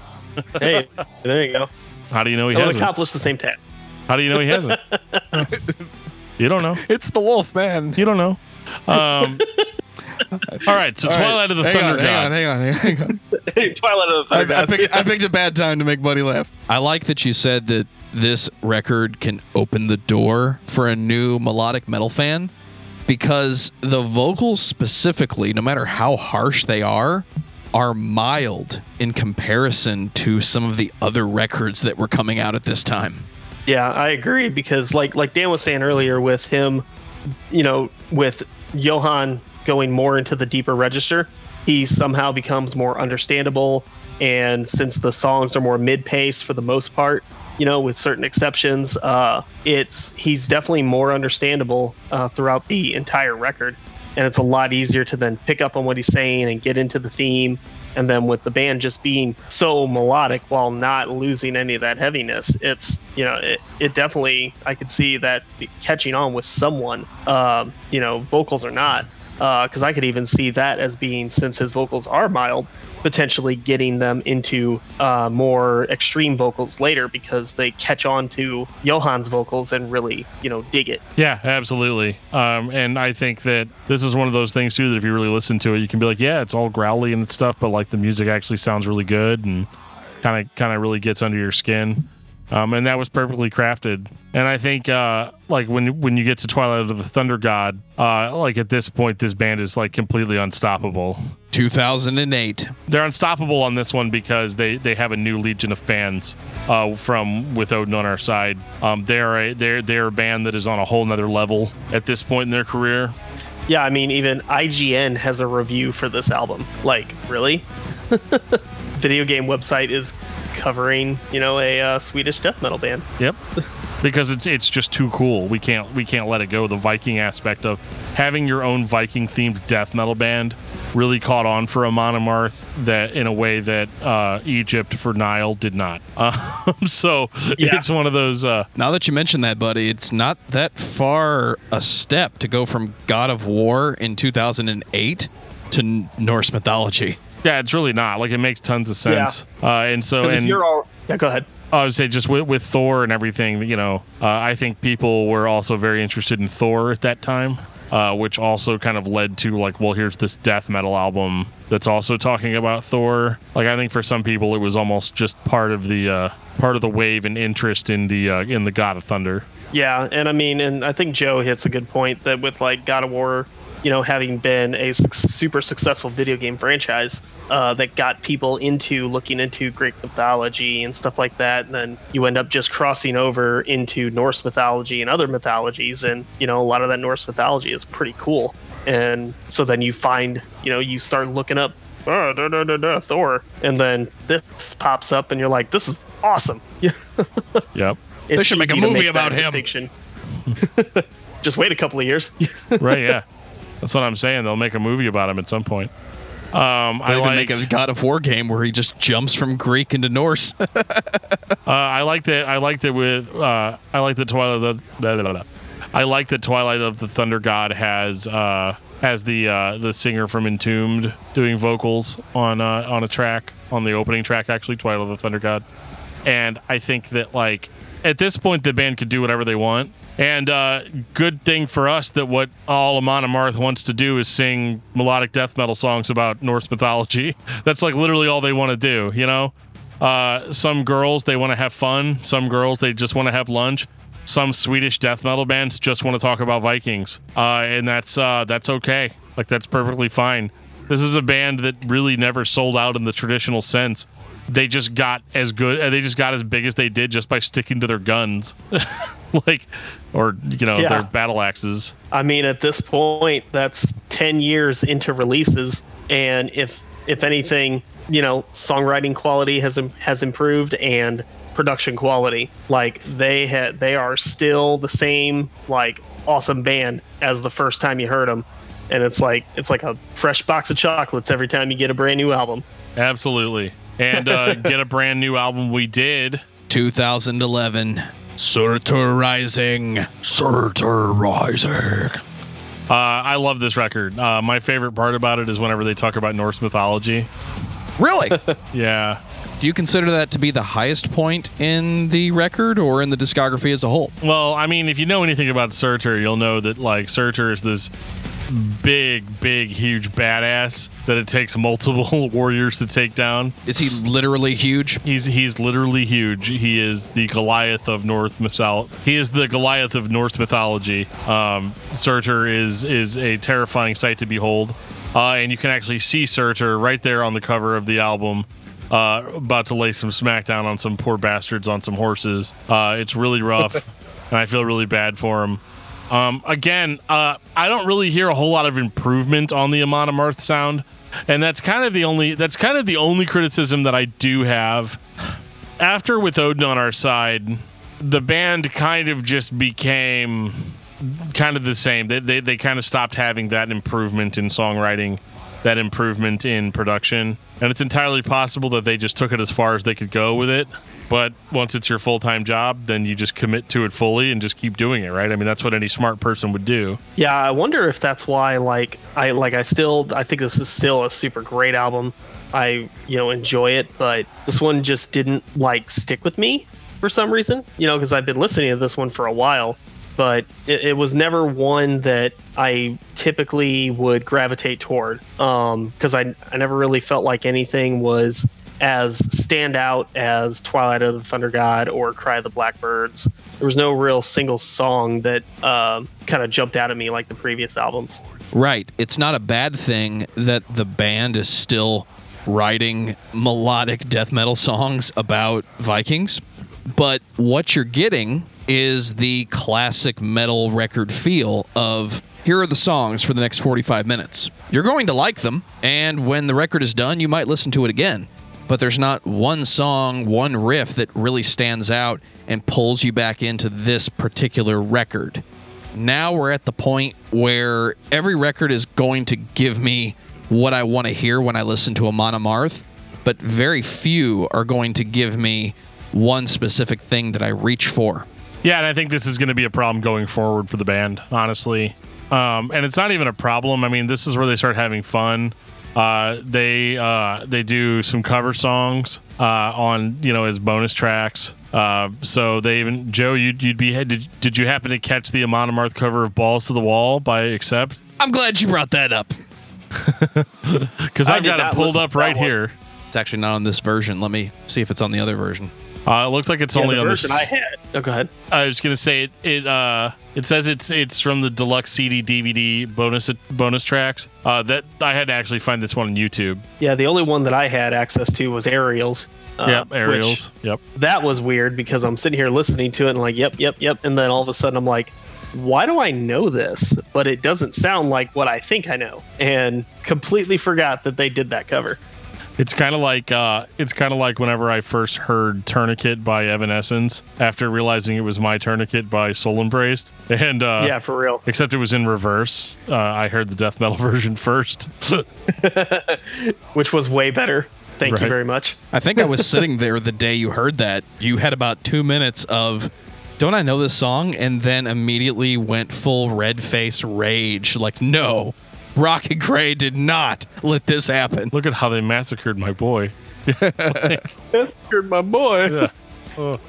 hey, there you go. How do you know he I hasn't? accomplish the same task. How do you know he hasn't? you don't know. It's the wolf, man. You don't know. Um, all right, so Twilight of the hang Thunder on, God. hang on, hang on, hang on. Twilight of the I, Thunder I, Gods. picked, I picked a bad time to make Buddy laugh. I like that you said that this record can open the door for a new melodic metal fan because the vocals specifically, no matter how harsh they are, are mild in comparison to some of the other records that were coming out at this time. Yeah, I agree because like like Dan was saying earlier with him, you know, with Johan going more into the deeper register, he somehow becomes more understandable. And since the songs are more mid-pace for the most part, you know, with certain exceptions, uh it's he's definitely more understandable uh, throughout the entire record. And it's a lot easier to then pick up on what he's saying and get into the theme and then with the band just being so melodic while not losing any of that heaviness it's you know it, it definitely i could see that catching on with someone um, you know vocals or not because i could even see that as being since his vocals are mild potentially getting them into uh, more extreme vocals later because they catch on to johan's vocals and really you know dig it Yeah, absolutely. Um, and I think that this is one of those things too that if you really listen to it, you can be like, yeah, it's all growly and stuff, but like the music actually sounds really good and kind of kind of really gets under your skin. Um, and that was perfectly crafted. And I think uh, like when when you get to Twilight of the Thunder God, uh, like at this point, this band is like completely unstoppable. 2008. They're unstoppable on this one because they they have a new legion of fans uh, from with Odin on our side. Um, they're a they're they're a band that is on a whole nother level at this point in their career. Yeah, I mean, even IGN has a review for this album. Like, really? video game website is covering, you know, a uh, Swedish death metal band. Yep. because it's it's just too cool. We can't we can't let it go. The Viking aspect of having your own Viking themed death metal band really caught on for Amon Amarth that in a way that uh, Egypt for Nile did not. Um, so Yeah. it's one of those. Uh, Now that you mention that, buddy, it's not that far a step to go from God of War in 2008 to Norse mythology. Yeah, it's really not. Like it makes tons of sense. Uh, and so and you're all, yeah, go ahead. I would say just with, with Thor and everything, you know, uh, I think people were also very interested in Thor at that time, uh, which also kind of led to like, well, here's this death metal album that's also talking about Thor. Like, I think for some people, it was almost just part of the uh, part of the wave and interest in the uh, in the God of Thunder. Yeah, and I mean, and I think Joe hits a good point that with like God of War, you know, having been a suc super successful video game franchise uh, that got people into looking into Greek mythology and stuff like that, and then you end up just crossing over into Norse mythology and other mythologies, and you know, a lot of that Norse mythology is pretty cool. And so then you find, you know, you start looking up. Oh, da, da, da, da, Thor, and then this pops up, and you're like, "This is awesome." Yep. It's should make a movie that about him. distinction. Just wait a couple of years. right. Yeah. That's what I'm saying. They'll make a movie about him at some point. Um, I like. make a God of War game where he just jumps from Greek into Norse. Uh, I like that. I like that with. Uh, I like that Twilight of the. blah, blah, blah. I like that Twilight of the Thunder God has uh, has the uh, the singer from Entombed doing vocals on uh, on a track on the opening track. Actually, Twilight of the Thunder God, and I think that like at this point the band could do whatever they want. And uh, good thing for us that what all Amon Amarth wants to do is sing melodic death metal songs about Norse mythology. That's like literally all they want to do, you know? Uh, some girls they want to have fun. Some girls they just want to have lunch. Some Swedish death metal bands just want to talk about Vikings, uh, and that's uh, that's okay. Like that's perfectly fine. This is a band that really never sold out in the traditional sense. They just got as good. uh, They just got as big as they did just by sticking to their guns, like, or you know, Yeah. their battle axes. I mean, at this point, that's ten years into releases, and if if anything, you know, songwriting quality has has improved and production quality. Like they had, they are still the same like awesome band as the first time you heard them, and it's like it's like a fresh box of chocolates every time you get a brand new album. Absolutely, and uh, get a brand new album. We did. 2011. Surtur Rising. Surtur Rising. Uh, I love this record. Uh, my favorite part about it is whenever they talk about Norse mythology. Really? Yeah. Do you consider that to be the highest point in the record or in the discography as a whole? Well, I mean, if you know anything about Surtur, you'll know that like Surtur is this big, big, huge badass that it takes multiple warriors to take down. Is he literally huge? He's he's literally huge. He is the Goliath of North mythology. He is the Goliath of Norse mythology. Um, Surtur is is a terrifying sight to behold, uh, and you can actually see Surtur right there on the cover of the album. Uh, about to lay some smackdown on some poor bastards on some horses. Uh, it's really rough, and I feel really bad for him. Um, again, uh, I don't really hear a whole lot of improvement on the Amon Amarth sound, and that's kind of the only that's kind of the only criticism that I do have. After with Odin on our side, the band kind of just became kind of the same. They they, they kind of stopped having that improvement in songwriting, that improvement in production, and it's entirely possible that they just took it as far as they could go with it. But once it's your full time job, then you just commit to it fully and just keep doing it, right? I mean, that's what any smart person would do. Yeah, I wonder if that's why like I like I still I think this is still a super great album. I, you know, enjoy it, but this one just didn't like stick with me for some reason, you know, because I've been listening to this one for a while, but it, it was never one that I typically would gravitate toward. Um, because I I never really felt like anything was as standout as Twilight of the Thunder God or Cry of the Blackbirds. There was no real single song that um, kind of jumped out at me like the previous albums. Right. It's not a bad thing that the band is still writing melodic death metal songs about Vikings, but what you're getting is the classic metal record feel of here are the songs for the next 45 minutes. You're going to like them, and when the record is done, you might listen to it again. But there's not one song, one riff that really stands out and pulls you back into this particular record. Now we're at the point where every record is going to give me what I want to hear when I listen to a Amarth, but very few are going to give me one specific thing that I reach for. Yeah, and I think this is going to be a problem going forward for the band, honestly. Um, and it's not even a problem. I mean, this is where they start having fun. Uh, they uh, they do some cover songs uh, on you know as bonus tracks. Uh, so they even Joe, you'd, you'd be did, did you happen to catch the Amon Amarth cover of "Balls to the Wall" by Accept? I'm glad you brought that up. Because I I've got it pulled up right here. It's actually not on this version. Let me see if it's on the other version. Uh, it looks like it's Yeah, only the on version this. I had. Oh, go ahead. I was gonna say it. It uh, it says it's it's from the deluxe CD DVD bonus bonus tracks. Uh, that I had to actually find this one on YouTube. Yeah, the only one that I had access to was Aerials. Uh, yep, which- Yep. that was weird because I'm sitting here listening to it and like, yep, yep, yep, and then all of a sudden I'm like, why do I know this? But it doesn't sound like what I think I know, and completely forgot that they did that cover. It's kind of like uh, it's kind of like whenever I first heard "Tourniquet" by Evanescence after realizing it was my "Tourniquet" by Soul Embraced, and uh, yeah, for real. except it was in reverse. Uh, I heard the death metal version first. Which was way better. Thank you very much. I think I was sitting there the day you heard that. You had about two minutes of, don't I know this song? And then immediately went full red face rage. Like, no, Rocky Gray did not let this happen. Look at how they massacred my boy. That's my boy. Yeah. Oh.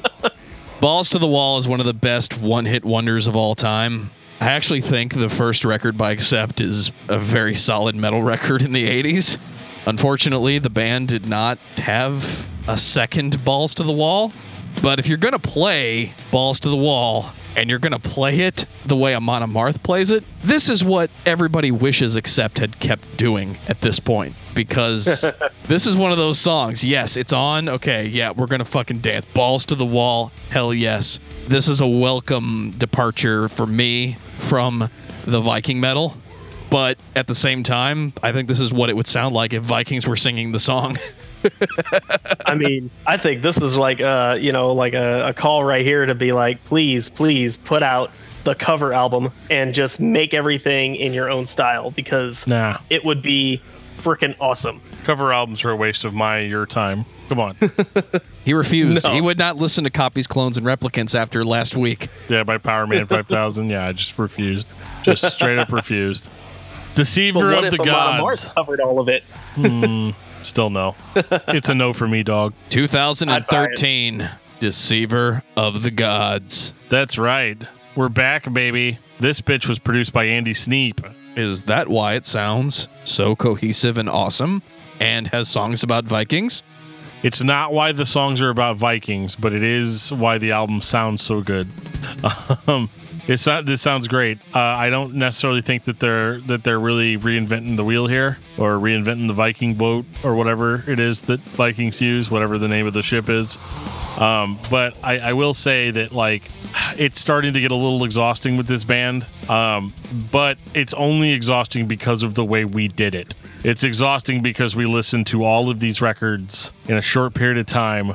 Balls to the Wall is one of the best one hit wonders of all time. I actually think the first record by Accept is a very solid metal record in the 80s. Unfortunately, the band did not have a second Balls to the Wall. But if you're going to play Balls to the Wall and you're going to play it the way Amon Amarth plays it, this is what everybody wishes Accept had kept doing at this point. Because this is one of those songs. Yes, it's on. Okay, yeah, we're going to fucking dance. Balls to the Wall. Hell yes. This is a welcome departure for me from the Viking metal. But at the same time, I think this is what it would sound like if Vikings were singing the song. I mean, I think this is like uh, you know, like a, a call right here to be like, please, please put out the cover album and just make everything in your own style because Nah, it would be freaking awesome. cover albums are a waste of my your time. Come on. He refused. No. He would not listen to copies, clones, and replicants after last week. yeah, by Power Man Five Thousand. Yeah, I just refused. Just straight up refused. But Deceiver what of if the Amon gods. Amarth covered all of it? Still no. It's a no for me, dog. 2013, Deceiver of the Gods. That's right. We're back, baby. This bitch was produced by Andy Sneap. Is that why it sounds so cohesive and awesome and has songs about Vikings? It's not why the songs are about Vikings, but it is why the album sounds so good. Um, it's not. This sounds great. Uh, I don't necessarily think that they're that they're really reinventing the wheel here or reinventing the Viking boat or whatever it is that Vikings use, whatever the name of the ship is. Um, but I, I will say that like it's starting to get a little exhausting with this band. Um, but it's only exhausting because of the way we did it. It's exhausting because we listened to all of these records in a short period of time,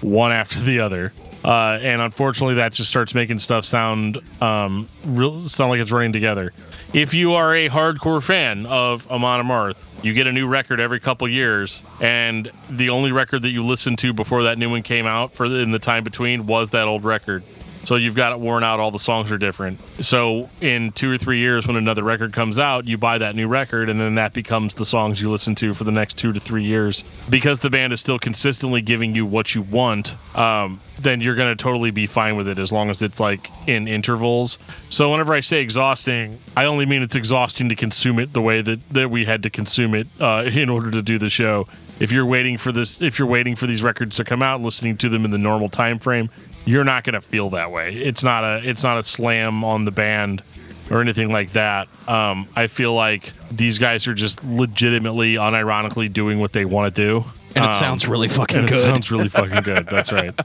one after the other. Uh, and unfortunately, that just starts making stuff sound um, real, sound like it's running together. If you are a hardcore fan of Amon Amarth, you get a new record every couple years, and the only record that you listened to before that new one came out for in the time between was that old record. So you've got it worn out. All the songs are different. So in two or three years, when another record comes out, you buy that new record, and then that becomes the songs you listen to for the next two to three years. Because the band is still consistently giving you what you want, um, then you're going to totally be fine with it as long as it's like in intervals. So whenever I say exhausting, I only mean it's exhausting to consume it the way that, that we had to consume it uh, in order to do the show. If you're waiting for this, if you're waiting for these records to come out and listening to them in the normal time frame, you're not going to feel that way. It's not a it's not a slam on the band or anything like that. Um, I feel like these guys are just legitimately, unironically doing what they want to do, And it Um, sounds really fucking and good. It sounds really fucking good. That's right.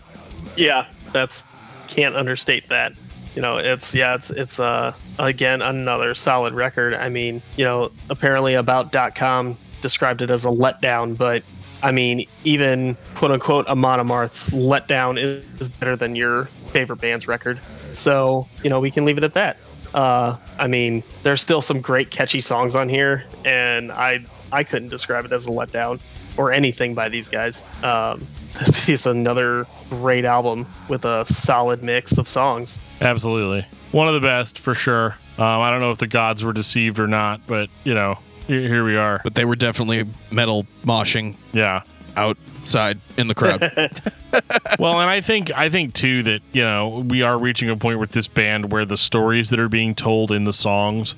Yeah, that's can't understate that. You know, it's yeah, it's it's uh again another solid record. I mean, you know, apparently about.com described it as a letdown, but I mean, even quote unquote Amon Amarth's letdown is better than your favorite band's record. So, you know, we can leave it at that. Uh, I mean, there's still some great catchy songs on here, and I I couldn't describe it as a letdown or anything by these guys. Um, this is another great album with a solid mix of songs. Absolutely. One of the best for sure. Um, I don't know if the gods were deceived or not, but you know, here here we are. But they were definitely metal moshing Yeah. outside in the crowd. Well, and I think I think too that you know we are reaching a point with this band where the stories that are being told in the songs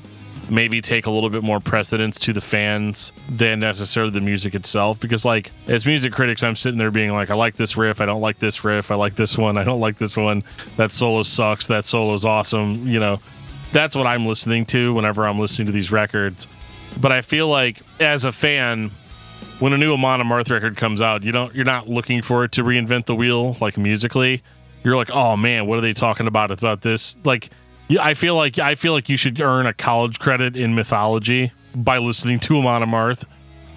maybe take a little bit more precedence to the fans than necessarily the music itself. Because like as music critics, I'm sitting there being like, I like this riff, I don't like this riff, I like this one, I don't like this one. That solo sucks. That solo's awesome. You know, that's what I'm listening to whenever I'm listening to these records. But I feel like as a fan, when a new Amon Amarth record comes out, you don't you're not looking for it to reinvent the wheel like musically. You're like, oh man, what are they talking about about this? Like, I feel like I feel like you should earn a college credit in mythology by listening to Amon Amarth.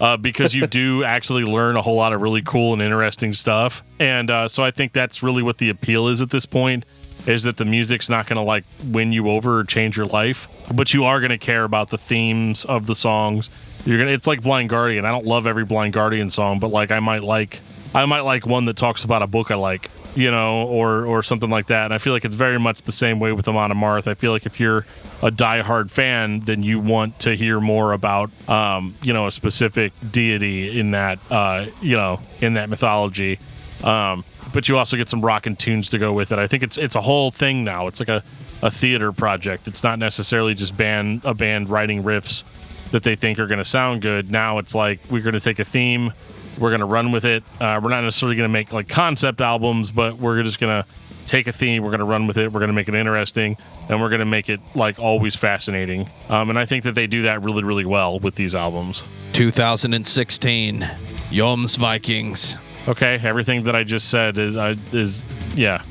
Uh, because you do actually learn a whole lot of really cool and interesting stuff, and uh, so I think that's really what the appeal is at this point is that the music's not going to like win you over or change your life, but you are going to care about the themes of the songs. You're gonna. It's like Blind Guardian. I don't love every Blind Guardian song, but like I might like, I might like one that talks about a book I like, you know, or or something like that. And I feel like it's very much the same way with Amon Amarth. I feel like if you're a diehard fan, then you want to hear more about, um, you know, a specific deity in that, uh, you know, in that mythology. Um, but you also get some rockin' tunes to go with it. I think it's it's a whole thing now. It's like a, a theater project. It's not necessarily just band a band writing riffs that they think are going to sound good. Now it's like we're going to take a theme, we're going to run with it. Uh, we're not necessarily going to make like concept albums, but we're just going to take a theme, we're going to run with it, we're going to make it interesting, and we're going to make it like always fascinating. Um, and I think that they do that really, really well with these albums. 2016, Jomsvikings. Okay, everything that I just said is uh, is yeah,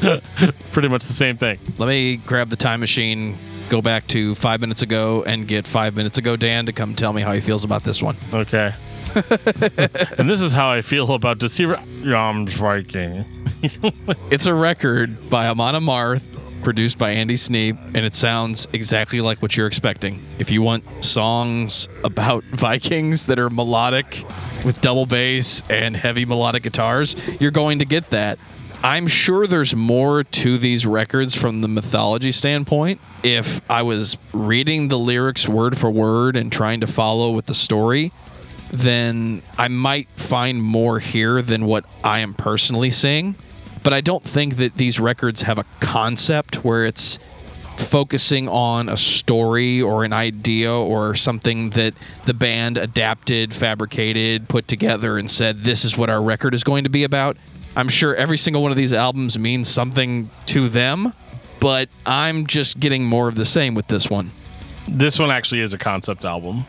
pretty much the same thing. Let me grab the time machine, go back to five minutes ago, and get five minutes ago Dan to come tell me how he feels about this one. Okay. and this is how I feel about Deceiver Jomsviking. It's a record by Amon Amarth, produced by Andy Sneap, um, and it sounds exactly like what you're expecting. If you want songs about Vikings that are melodic with double bass and heavy melodic guitars, you're going to get that. I'm sure there's more to these records from the mythology standpoint. If I was reading the lyrics word for word and trying to follow with the story, then I might find more here than what I am personally seeing. But I don't think that these records have a concept where it's focusing on a story or an idea or something that the band adapted, fabricated, put together, and said, this is what our record is going to be about. I'm sure every single one of these albums means something to them, but I'm just getting more of the same with this one. This one actually is a concept album.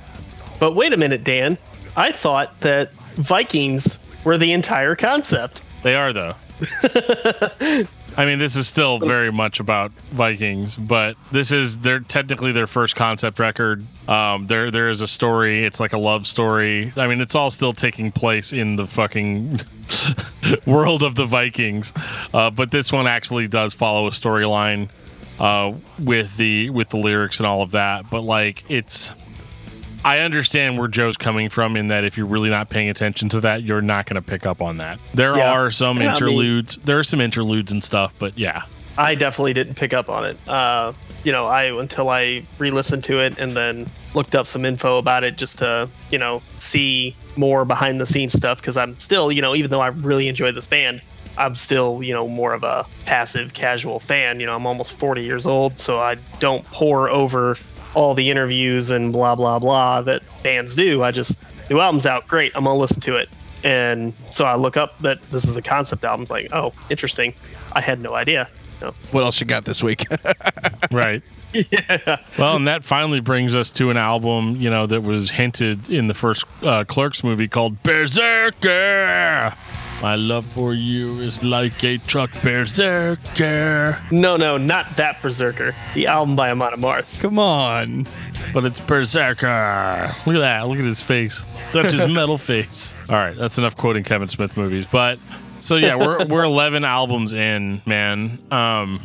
But wait a minute, Dan. I thought that Vikings were the entire concept. They are though. I mean, this is still very much about Vikings, but this is their technically their first concept record. Um, there there is a story. It's like a love story. I mean, it's all still taking place in the fucking world of the Vikings, uh, but this one actually does follow a storyline uh, with the with the lyrics and all of that. But like, it's I understand where Joe's coming from in that if you're really not paying attention to that, you're not going to pick up on that. There Yeah. are some Yeah, I mean- interludes. there are some interludes and stuff, but yeah. I definitely didn't pick up on it. Uh, you know, I until I re-listened to it and then looked up some info about it just to you know see more behind the scenes stuff because I'm still you know even though I really enjoy this band, I'm still you know more of a passive casual fan. You know, I'm almost 40 years old, so I don't pour over all the interviews and blah blah blah that bands do. I just new album's out, great, I'm gonna listen to it. And so I look up that this is a concept album. It's like, oh, interesting. I had no idea. No. What else you got this week? Right. Yeah. Well, and that finally brings us to an album, you know, that was hinted in the first uh, Clerks movie called Berserker. My love for you is like a truck berserker. No, no, not that Berserker. The album by Amon Amarth. Come on. but it's Berserker. Look at that. Look at his face. That's his metal face. All right, that's enough quoting Kevin Smith movies. But so yeah, we're we're 11 albums in, man. Um,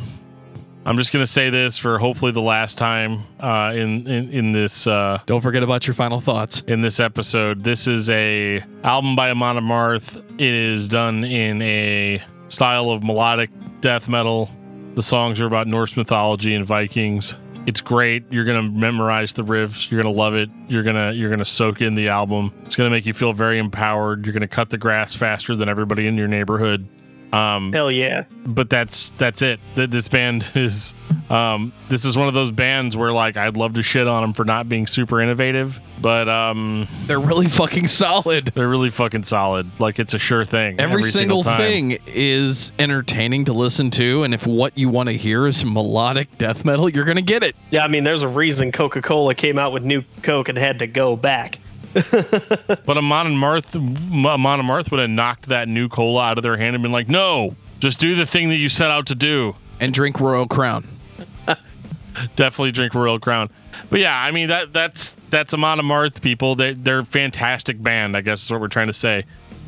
I'm just gonna say this for hopefully the last time uh, in, in in this uh, Don't forget about your final thoughts. in this episode. This is a album by Amon Amarth. It is done in a style of melodic death metal. The songs are about Norse mythology and Vikings. It's great. You're gonna memorize the riffs. You're gonna love it. You're gonna you're gonna soak in the album. It's gonna make you feel very empowered. You're gonna cut the grass faster than everybody in your neighborhood. Um, Hell yeah. but that's that's it. Th- This band is um, this is one of those bands where like I'd love to shit on them for not being super innovative, but um, They're really fucking solid. they're really fucking solid. Like it's a sure thing. Every, single, time. thing is entertaining to listen to, and if what you want to hear is melodic death metal, you're gonna get it. Yeah, I mean, there's a reason Coca Cola came out with new Coke and had to go back. But Amon and Marth, Amon and Marth would have knocked that new cola out of their hand and been like, "No, just do the thing that you set out to do." And drink Royal Crown. definitely drink Royal Crown. But yeah, I mean that that's that's Amon Amarth people. They they're a fantastic band. I guess is what we're trying to say.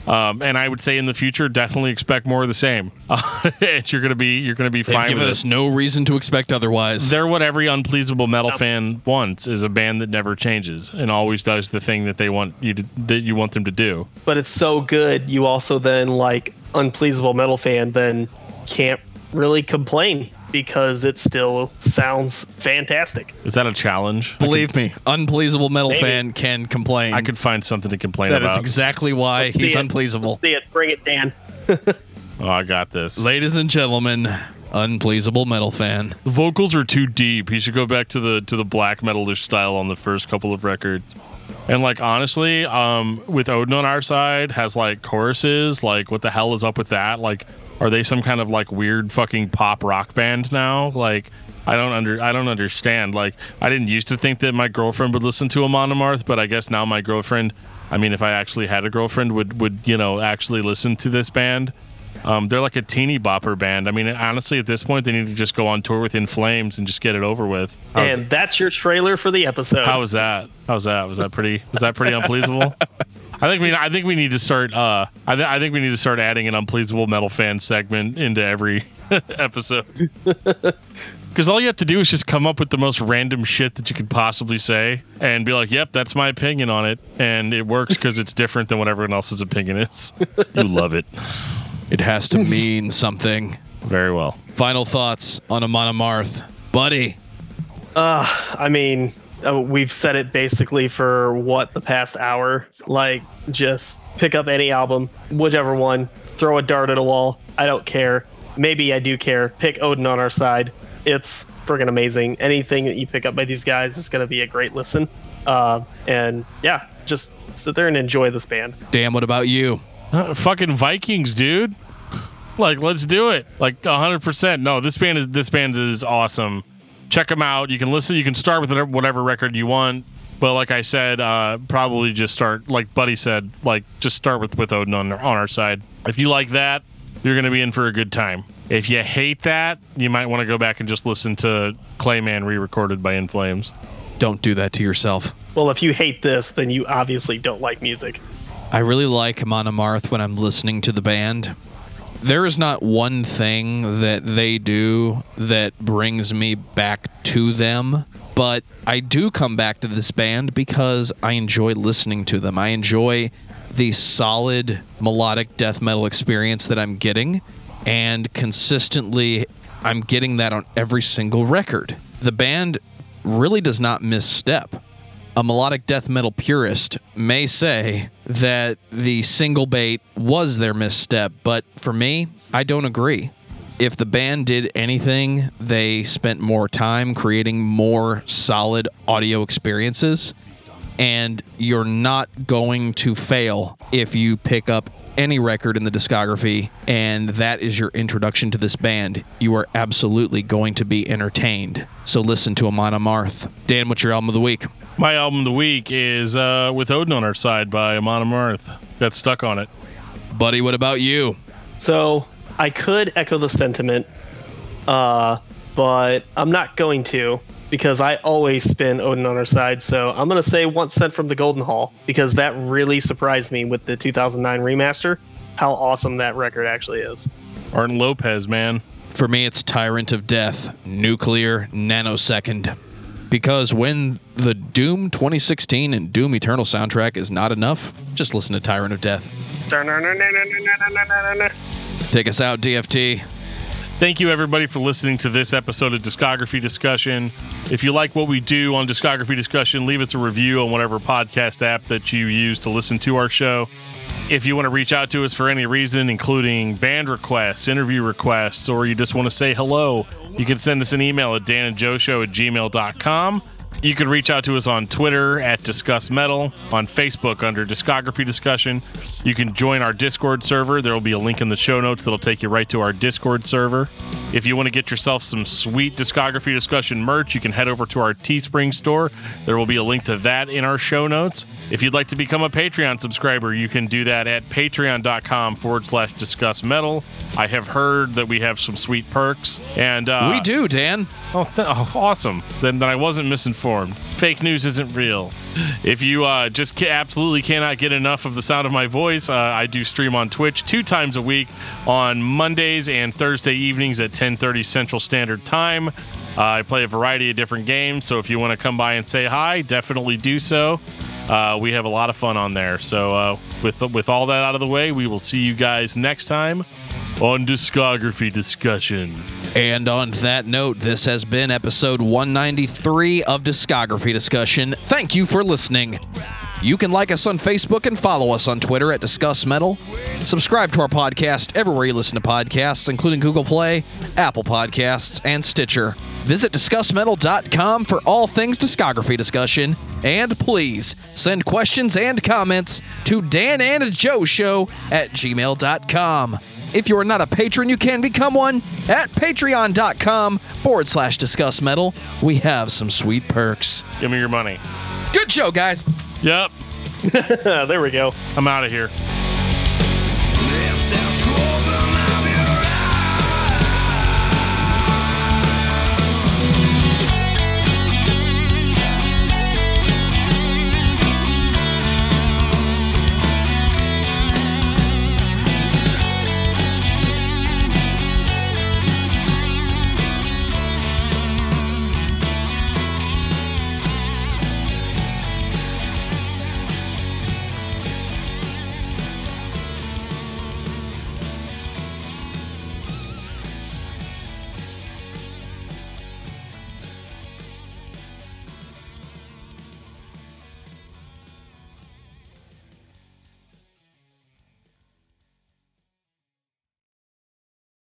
Um, and I would say in the future, definitely expect more of the same. and you're gonna be you're gonna be They've fine given with us it. no reason to expect otherwise. They're what every unpleasable metal fan wants is a band that never changes and always does the thing that they want you to that you want them to do. But it's so good, you also then, like, unpleasable metal fan, then can't really complain because it still sounds fantastic. Is that a challenge? Believe me, unpleasable metal Maybe. fan can complain. I could find something to complain about. That is about. exactly why Let's he's it. unpleasable. See it, bring it, Dan. oh, I got this. Ladies and gentlemen, unpleasable metal fan. The vocals are too deep. He should go back to the to the black metalish style on the first couple of records. And like honestly, um, with Odin on our side has like choruses. Like, what the hell is up with that? Like, are they some kind of like weird fucking pop rock band now? Like, I don't under I don't understand. Like, I didn't used to think that my girlfriend would listen to Amon Amarth, but I guess now my girlfriend. I mean, if I actually had a girlfriend, would would you know actually listen to this band? Um, they're like a teeny bopper band. I mean, honestly, at this point, they need to just go on tour with In Flames and just get it over with. How's, And that's your trailer for the episode. how was that? How was that? Was that pretty? Was that pretty unpleasable? I think we. I think we need to start. Uh, I, th- I think we need to start adding an unpleasable metal fan segment into every episode. Because all you have to do is just come up with the most random shit that you could possibly say and be like, "Yep, that's my opinion on it," and it works because it's different than what everyone else's opinion is. you love it. It has to mean something. Very well. Final thoughts on Amon Amarth. Buddy, I mean, uh, we've said it basically for what the past hour. Like, just pick up any album, whichever one, throw a dart at a wall. I don't care. Maybe I do care. Pick Odin on our side. It's friggin' amazing. Anything that you pick up by these guys is going to be a great listen. Uh, and yeah, just sit there and enjoy this band. damn, what about you? Uh, fucking Vikings, dude. Like, let's do it. Like, hundred percent. No, this band is this band is awesome. Check them out. You can listen. You can start with whatever- whatever record you want. But like I said, uh, probably just start like Buddy said. Like, just start with with Odin on on our side. If you like that, you're gonna be in for a good time. If you hate that, you might want to go back and just listen to Clayman re-recorded by In Flames. Don't do that to yourself. Well, if you hate this, then you obviously don't like music. I really like Amon Amarth when I'm listening to the band. There is not one thing that they do that brings me back to them, but I do come back to this band because I enjoy listening to them. I enjoy the solid melodic death metal experience that I'm getting, and consistently I'm getting that on every single record. The band really does not misstep a melodic death metal purist may say that the single bait was their misstep, but for me, I don't agree. If the band did anything, they spent more time creating more solid audio experiences, and you're not going to fail if you pick up any record in the discography and that is your introduction to this band. You are absolutely going to be entertained. So listen to Amon Amarth. Dan, what's your album of the week? My album of the week is uh, with Odin on our side by Amon Amarth. Got stuck on it. Buddy, what about you? So I could echo the sentiment, uh, but I'm not going to because I always spin Odin on our side. So I'm going to say Once Sent from the Golden Hall because that really surprised me with the 2009 remaster. How awesome that record actually is. Arden Lopez, man. For me, it's Tyrant of Death, Nuclear Nanosecond. Because when the Doom 2016 and Doom Eternal soundtrack is not enough, just listen to Tyrant of Death. Take us out, DFT. Thank you, everybody, for listening to this episode of Discography Discussion. If you like what we do on Discography Discussion, leave us a review on whatever podcast app that you use to listen to our show. If you want to reach out to us for any reason, including band requests, interview requests, or you just want to say hello, you can send us an email at danandjoeshow at gmail.com. You can reach out to us on Twitter at Discuss Metal, on Facebook under Discography Discussion. You can join our Discord server. There will be a link in the show notes that'll take you right to our Discord server. If you want to get yourself some sweet Discography Discussion merch, you can head over to our Teespring store. There will be a link to that in our show notes. If you'd like to become a Patreon subscriber, you can do that at patreon.com forward slash discuss metal. I have heard that we have some sweet perks. And uh, we do, Dan. Oh, th- oh, awesome. Then, then I wasn't misinformed. Fake news isn't real. If you uh, just ca- absolutely cannot get enough of the sound of my voice, uh, I do stream on Twitch two times a week on Mondays and Thursday evenings at 10:30 Central Standard Time. Uh, I play a variety of different games, so if you want to come by and say hi, definitely do so. Uh, we have a lot of fun on there. So uh, with with all that out of the way, we will see you guys next time on discography discussion. And on that note, this has been episode 193 of Discography Discussion. Thank you for listening. You can like us on Facebook and follow us on Twitter at Discuss Metal. Subscribe to our podcast everywhere you listen to podcasts, including Google Play, Apple Podcasts, and Stitcher. Visit DiscussMetal.com for all things discography discussion. And please send questions and comments to Dan and Joe Show at gmail.com. If you are not a patron, you can become one at patreon.com forward slash discuss metal. We have some sweet perks. Give me your money. Good show, guys. Yep, there we go. I'm out of here.